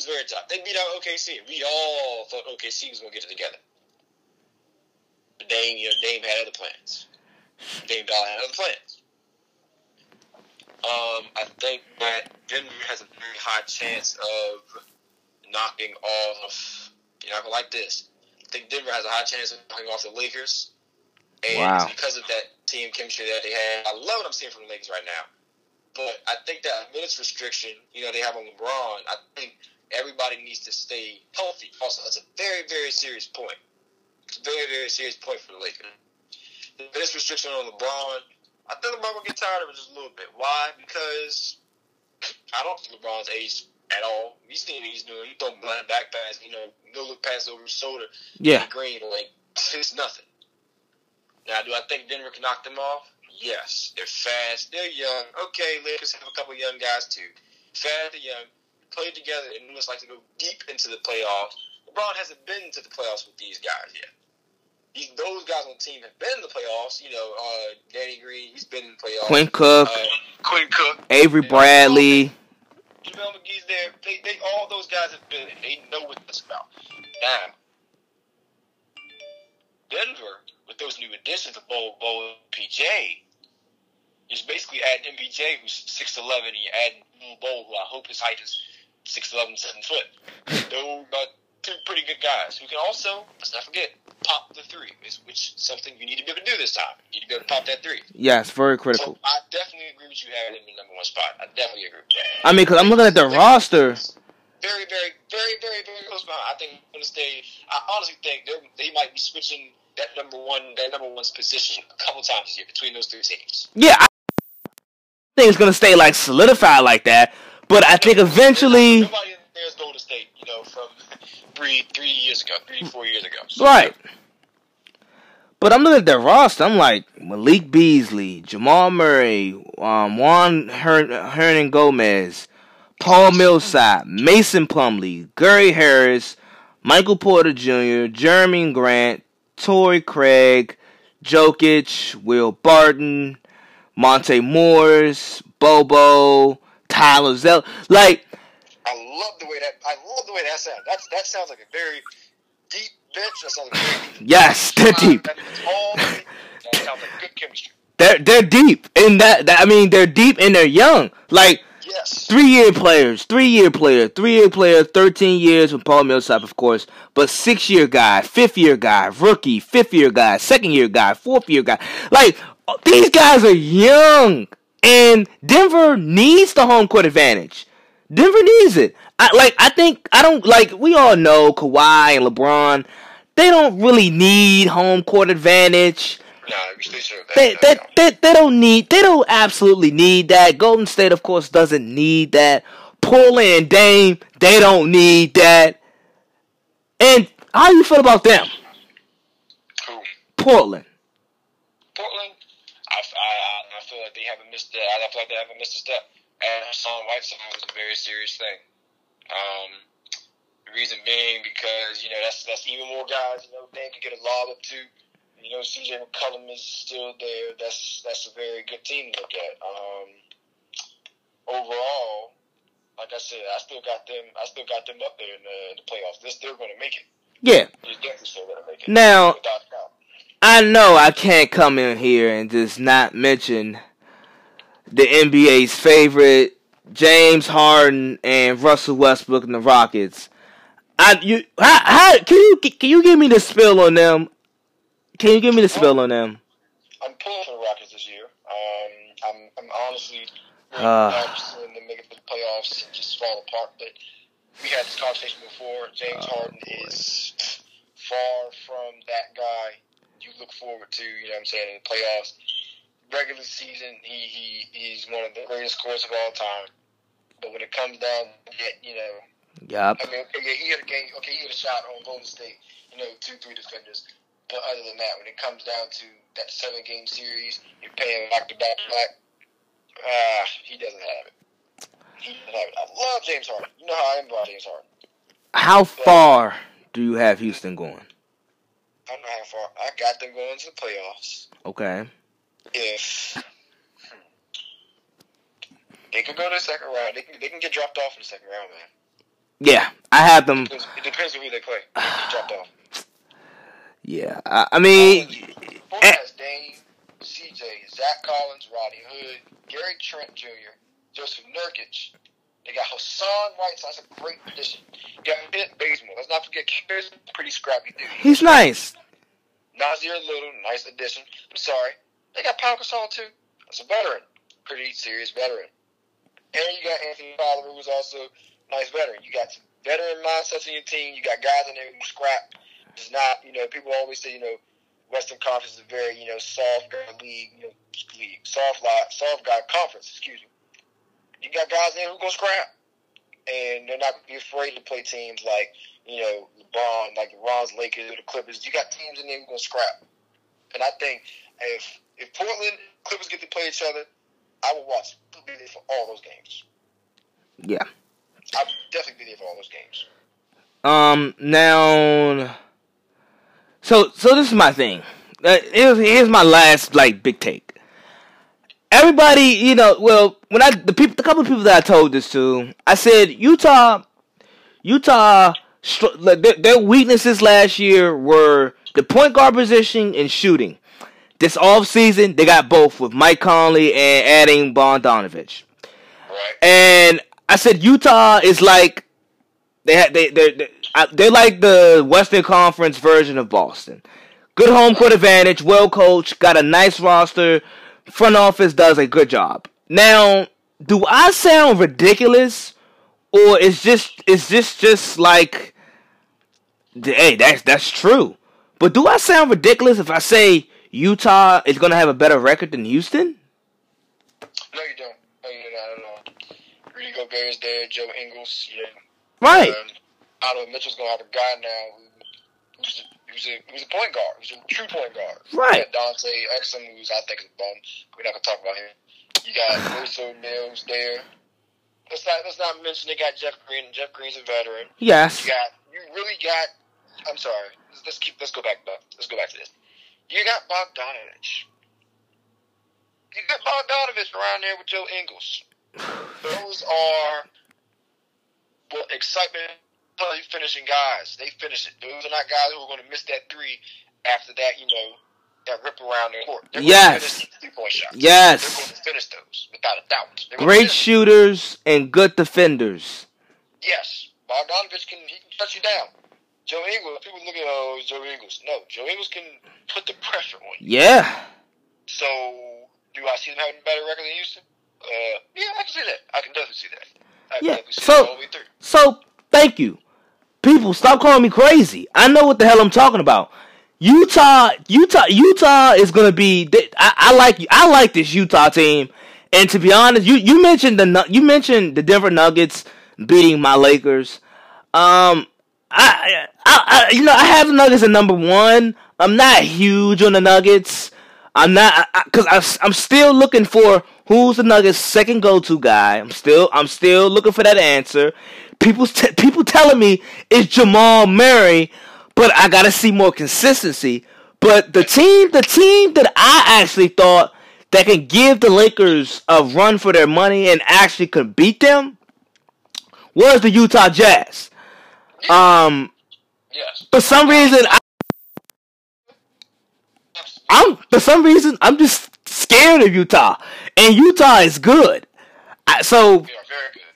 Very tough. They beat out OKC. We all thought OKC was going to get it together. But Dame, you know, Dame had other plans. Dame Dolla had other plans. Um, I think that Denver has a very high chance of knocking off. You know, like this. I think Denver has a high chance of knocking off the Lakers. And wow. because of that team chemistry that they had, I love what I'm seeing from the Lakers right now. But I think that minutes restriction, you know, they have on LeBron, I think everybody needs to stay healthy. Also, that's a very, very serious point. It's a very, very serious point for the Lakers. This restriction on LeBron, I think LeBron will get tired of it just a little bit. Why? Because I don't think LeBron's aged at all. He's seen what he's doing. He throwing blind back pass, you know, no look pass over his shoulder. Yeah. Green, like, it's nothing. Now, do I think Denver can knock them off? Yes. They're fast. They're young. Okay, Lakers have a couple young guys too. Fast, they're young. Play together and looks like to go deep into the playoffs. LeBron hasn't been to the playoffs with these guys yet. These, those guys on the team have been in the playoffs. You know, uh, Danny Green, he's been in the playoffs. Quinn Cook. Uh, Quinn Cook. Avery Bradley. JaVale McGee's there. They, they, all those guys have been. They know what it's about. Now, Denver with those new additions of Bo, Bo, and PJ, is basically adding MPJ, who's six eleven, and you add Bo, who I hope his height is 6'11", 7 foot. Those are two pretty good guys who can also, let's not forget, pop the three, which is something you need to be able to do this time. You need to be able to pop that three. Yes, very critical. So I definitely agree with you having him in the number one spot. I definitely agree with that. I mean, because I'm looking at the roster. Very, very, very, very, very close behind. I think going to stay. I honestly think they might be switching that number one, that number one's position a couple times this year between those three teams. Yeah, I think it's gonna stay like solidified like that. But I think eventually, nobody there's Golden State, you know, from three three years ago, three four years ago. So, right. But I'm looking at their roster. I'm like Malik Beasley, Jamal Murray, um, Juan Hernangomez, Paul Millsap, Mason Plumlee, Gary Harris, Michael Porter Jr., Jerami Grant, Torrey Craig, Jokic, Will Barton, Monte Morris, Bol Bol, Tyler Zell. Like, I love the way that I love the way that sounds. That's that sounds like a very deep bench. That sounds like very deep. Yes, they're deep. That sounds like good chemistry. They're they're deep in that, that. I mean, they're deep and they're young. Like Yes. three year players, three year player, three year player, thirteen years with Paul Millsap, of course, but six year guy, fifth year guy, rookie, fifth year guy, second year guy, fourth year guy. Like these guys are young, and Denver needs the home court advantage. Denver needs it. I like. I think I don't like. We all know Kawhi and LeBron. They don't really need home court advantage. Still They, they, they, they don't need, they don't absolutely need that. Golden State, of course, doesn't need that. Portland and Dame, they don't need that. And how do you feel about them? Portland. I, I, I feel like they haven't missed. The, I feel like they haven't missed a step. And Hassan Whiteside was a very serious thing. Um, the reason being because you know that's that's even more guys. You know, Dame could get a lob up too. You know, CJ McCollum is still there. That's that's a very good team to look at. Um, overall, like I said, I still got them. I still got them up there in the, in the playoffs. They're still going to make it. Yeah. They're definitely still going to make it. Now, without a doubt. I know I can't come in here and just not mention the NBA's favorite James Harden and Russell Westbrook and the Rockets. I you how, how can you can you give me the spill on them? Can you give me the spill on them? I'm pulling for the Rockets this year. Um, I'm, I'm honestly really see them make it to the playoffs and just fall apart. But we had this conversation before. James Oh, Harden is far from that guy you look forward to. You know what I'm saying in the playoffs. Regular season, he, he he's one of the greatest scorers of all time. But when it comes down, to get you know Yup. I mean, okay, yeah, he had a game. Okay, he had a shot on Golden State. You know, two, three defenders. But other than that, when it comes down to that seven game series, you're paying back to back back. Ah, he doesn't have it. He doesn't have it. I love James Harden. You know how I am about James Harden. How far do you have Houston going? I don't know how far. I got them going to the playoffs. Okay. If they could go to the second round, they can they can get dropped off in the second round, man. Yeah, I have them. It depends, it depends on who they play. They get dropped off. Yeah, I, I mean, has Dame, CJ, Zach Collins, Rodney Hood, Gary Trent Jr., Jusuf Nurkic. They got Hassan Whiteside. That's a great addition. You got Pitt Bazemore. Let's not forget a pretty scrappy dude. he's nice. Nassir Little, nice addition. I'm sorry. They got Pau Gasol too. That's a veteran. Pretty serious veteran. And you got Anthony Fowler, who's also a nice veteran. You got some veteran mindsets in your team. You got guys in there who scrap. It's not, you know, people always say, you know, Western Conference is a very, you know, soft league, you know, league, soft lot, soft guy conference, excuse me. You got guys in there who gonna scrap. And they're not gonna be afraid to play teams like, you know, LeBron, like the LeBron's Lakers or the Clippers. You got teams in there who gonna scrap. And I think if if Portland Clippers get to play each other, I will watch. I'll be there for all those games. Yeah. I'll definitely be there for all those games. Um. Now. So so this is my thing. Uh, here's here's my last like big take. Everybody, you know, well, when I the people, the couple of people that I told this to, I said Utah, Utah, like, their, their weaknesses last year were the point guard position and shooting. This off season, they got both with Mike Conley and adding Bogdanovic. And I said Utah is like they had they they they they're like the Western Conference version of Boston. Good home court advantage, well coached, got a nice roster. Front office does a good job. Now, do I sound ridiculous, or is just is this just like, hey, that's that's true? But do I sound ridiculous if I say Utah is going to have a better record than Houston? No, you don't. No, you're not at all. Rudy Gobert is there. Joe Ingles. Know, Right. Um, Donovan Mitchell's gonna have a guy now who, who's a, who's a who's a point guard, who's a true point guard. Right. Dante Exum, who's I think is a bum. We're not gonna talk about him. You got Bruce Mills there. Let's not let's not mention they got Jeff Green. Jeff Green's a veteran. Yes. You got you really got. I'm sorry. Let's, let's keep let's go back. Let's go back to this. You got Bogdanovic. You got Bogdanovic around there with Joe Ingles. Those are But excitement, finishing guys. They finish it. Those are not guys who are going to miss that three after that. You know, that rip around the court. They're yes. Yes. They're going to finish those without a doubt. Great shooters and good defenders. Yes, Bogdanovic can he can shut you down. Joe Ingles, people look at oh Joe Ingles. No, Joe Ingles can put the pressure on you. Yeah. So do I see them having a better record than Houston? Uh, yeah, I can see that. I can definitely see that. I yeah. So, so thank you. People, stop calling me crazy. I know what the hell I'm talking about. Utah, Utah, Utah is gonna be. I, I like I like this Utah team. And to be honest, you, you mentioned the you mentioned the Denver Nuggets beating my Lakers. Um, I, I, you know I have the Nuggets at number one. I'm not huge on the Nuggets. I'm not because I, I, I'm still looking for who's the Nuggets' second go-to guy. I'm still I'm still looking for that answer. People t- people telling me it's Jamal Murray, but I gotta see more consistency. But the team the team that I actually thought that can give the Lakers a run for their money and actually could beat them was the Utah Jazz. Um, yes. For some reason, I I'm for some reason I'm just scared of Utah, and Utah is good. I, so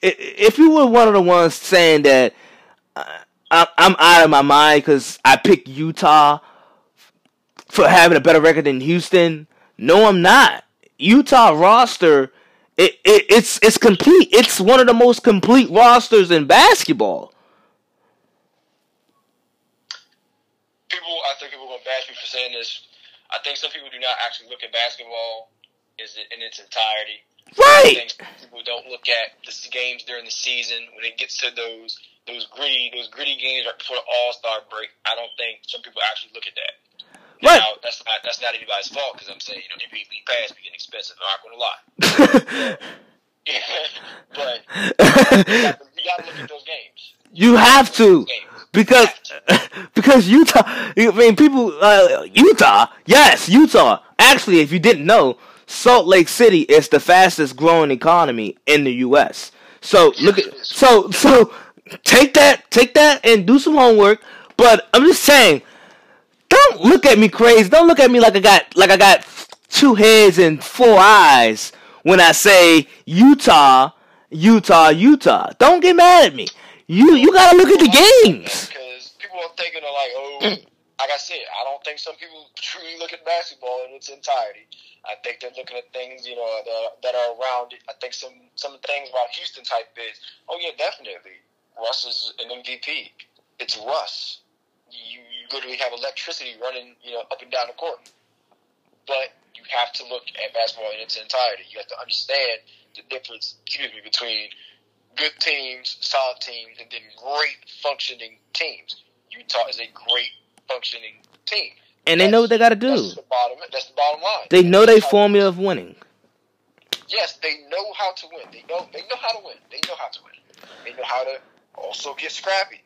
if you were one of the ones saying that uh, I'm out of my mind because I picked Utah for having a better record than Houston, no, I'm not. Utah roster, it, it it's it's complete. It's one of the most complete rosters in basketball. People, I think people are gonna bash me for saying this I think some people do not actually look at basketball is in its entirety. Right. I think people don't look at the games during the season when it gets to those those gritty those gritty games right before the All Star break. I don't think some people actually look at that. Right. Now, that's not that's not anybody's fault because I'm saying you know NBA league pass be getting expensive. I'm not going to lie. but you got, to, you got to look at those games. You have to. Because because Utah, I mean, people, uh, Utah, yes, Utah. Actually, if you didn't know, Salt Lake City is the fastest growing economy in the U.S. So look at so so take that take that and do some homework. But I'm just saying, don't look at me crazy. Don't look at me like I got like I got two heads and four eyes when I say Utah, Utah, Utah. Don't get mad at me. You you gotta look at the games. Because people are thinking of like, oh, mm. like I said, I don't think some people truly look at basketball in its entirety. I think they're looking at things, you know, that, that are around it. I think some some things about Houston type is, oh yeah, definitely, Russ is an MVP. It's Russ. You, you literally have electricity running, you know, up and down the court. But you have to look at basketball in its entirety. You have to understand the difference, excuse me, between good teams, solid teams, and then great functioning teams. Utah is a great functioning team. And they know what they got to do. That's the bottom. That's the bottom line. They know their formula of winning. Yes, they know how to win. They know they know how to win. They know how to win. They know how to also get scrappy,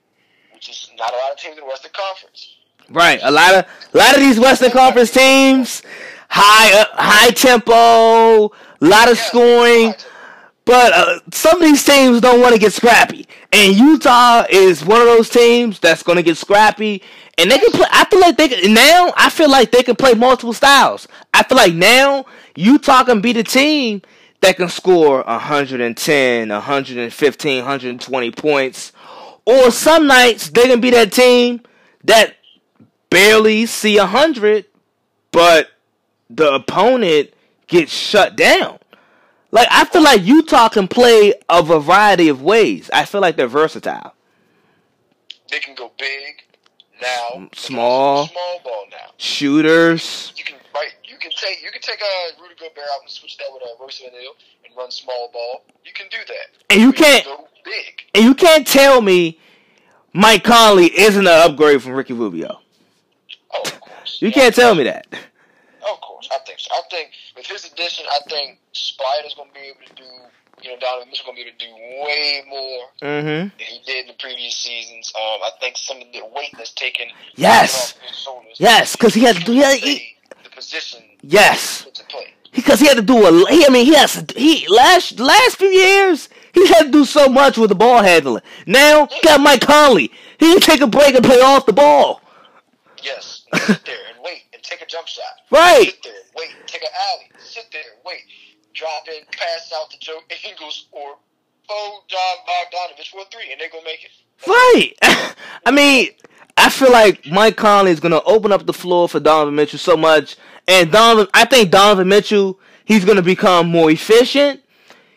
which is not a lot of teams in the Western Conference. Right, a lot of a lot of these Western Conference teams, high uh, high tempo, a lot of scoring. But uh, some of these teams don't want to get scrappy, and Utah is one of those teams that's going to get scrappy, and they can play. I feel like they can, now. I feel like they can play multiple styles. I feel like now Utah can be the team that can score 110, 115, 120 points, or some nights they can be that team that barely see 100, but the opponent gets shut down. Like I feel like Utah can play a variety of ways. I feel like they're versatile. They can go big now. Small. Small ball now. Shooters. You can right. You can take you can take uh, Rudy Gobert out and switch that with uh, Royce O'Neale and run small ball. You can do that. And you can't go big. And you can't tell me Mike Conley isn't an upgrade from Ricky Rubio. Oh, of course. You yeah. can't tell me that. Of course, I think so. I think with his addition, I think Spider's going to be able to do, you know, Donovan Mitchell going to be able to do way more mm-hmm. than he did in the previous seasons. Um, I think some of the weight that's taken yes, yes, because he had to do he, the position yes to play because he had to do a. He, I mean, he has to, he last last few years he had to do so much with the ball handling. Now got Mike Conley. He can take a break and play off the ball. Yes, sit there and wait take a jump shot. Right. Sit there, wait, take an alley. Sit there, wait, drop in, pass out to Joe Ingles or oh Bojan Bogdanovic for three, and they're gonna make it. Right. I mean, I feel like Mike Conley is gonna open up the floor for Donovan Mitchell so much, and Donovan. I think Donovan Mitchell he's gonna become more efficient.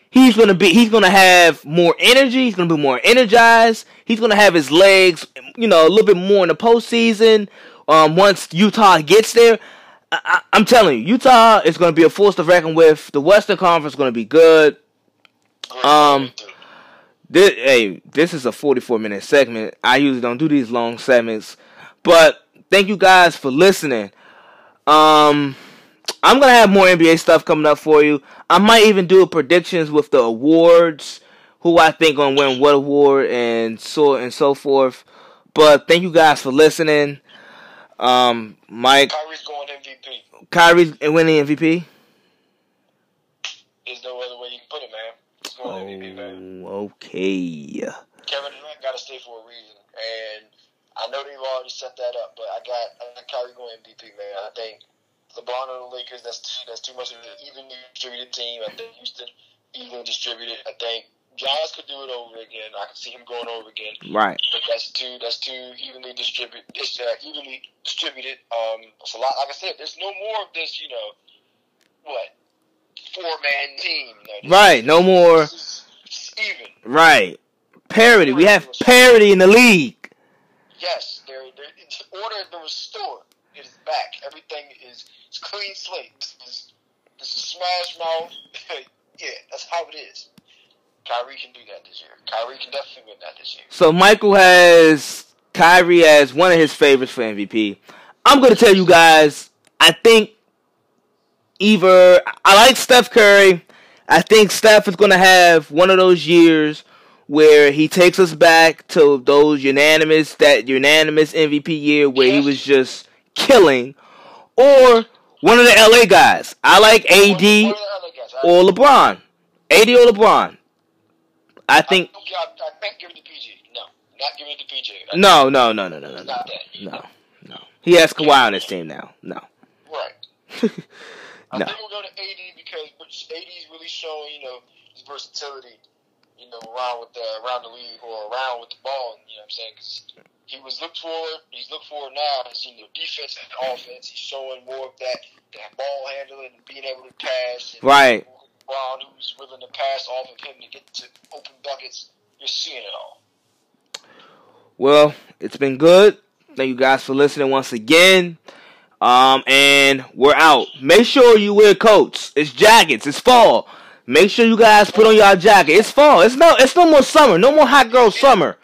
He's gonna be. He's gonna have more energy. He's gonna be more energized. He's gonna have his legs, you know, a little bit more in the postseason. Um, once Utah gets there, I, am telling you, Utah is going to be a force to reckon with. The Western Conference is going to be good. Um, this, hey, this is a 44 minute segment. I usually don't do these long segments, but thank you guys for listening. Um, I'm gonna have more NBA stuff coming up for you. I might even do predictions with the awards, who I think gonna win what award, and so and so forth. But thank you guys for listening. Um, Mike. Kyrie's going MVP. Kyrie's winning MVP. There's no other way you can put it, man. He's going oh, MVP, man. Okay. Kevin Durant got to stay for a reason, and I know they've already set that up, but I got I got Kyrie going MVP, man. I think LeBron and the Lakers. That's too, that's too much of an evenly distributed team. I think Houston evenly distributed. I think Giannis could do it over again. I can see him going over again. Right. But that's too that's too evenly distributed. It's uh, evenly distributed. Um, it's a lot. Like I said, there's no more of this. You know, what four man team. right. no more. even. Right. Parity. We have parity in the league. Yes, there. there order to restore It is back. Everything is it's clean slate. This is, this is smash mouth. yeah, that's how it is. Kyrie can do that this year. Kyrie can definitely win that this year. So Michael has Kyrie as one of his favorites for MVP. I'm going to tell you guys, I think either I like Steph Curry. I think Steph is going to have one of those years where he takes us back to those unanimous that unanimous MVP year where he was just killing, or one of the LA guys. I like AD or LeBron. AD or LeBron. I think. I, I can't give it to PG. No, not giving it to PG. no, no, no, no, no, no, no, no, no. He has Kawhi on his team now. No. Right. I think we'll go to AD because AD is really showing, you know, his versatility, you know, around with the around the league or around with the ball. You know what I'm saying? Because he was looked for. He's looked for now as you know defense and offense. He's showing more of that that ball handling and being able to pass. And, right. Brown, who's willing to pass off of him to get to open buckets. You're seeing it all. Well, it's been good. Thank you guys for listening once again. Um, and we're out. Make sure you wear coats. It's jackets. It's fall. Make sure you guys put on your jacket. It's fall. It's no. It's no more summer. No more hot girl summer.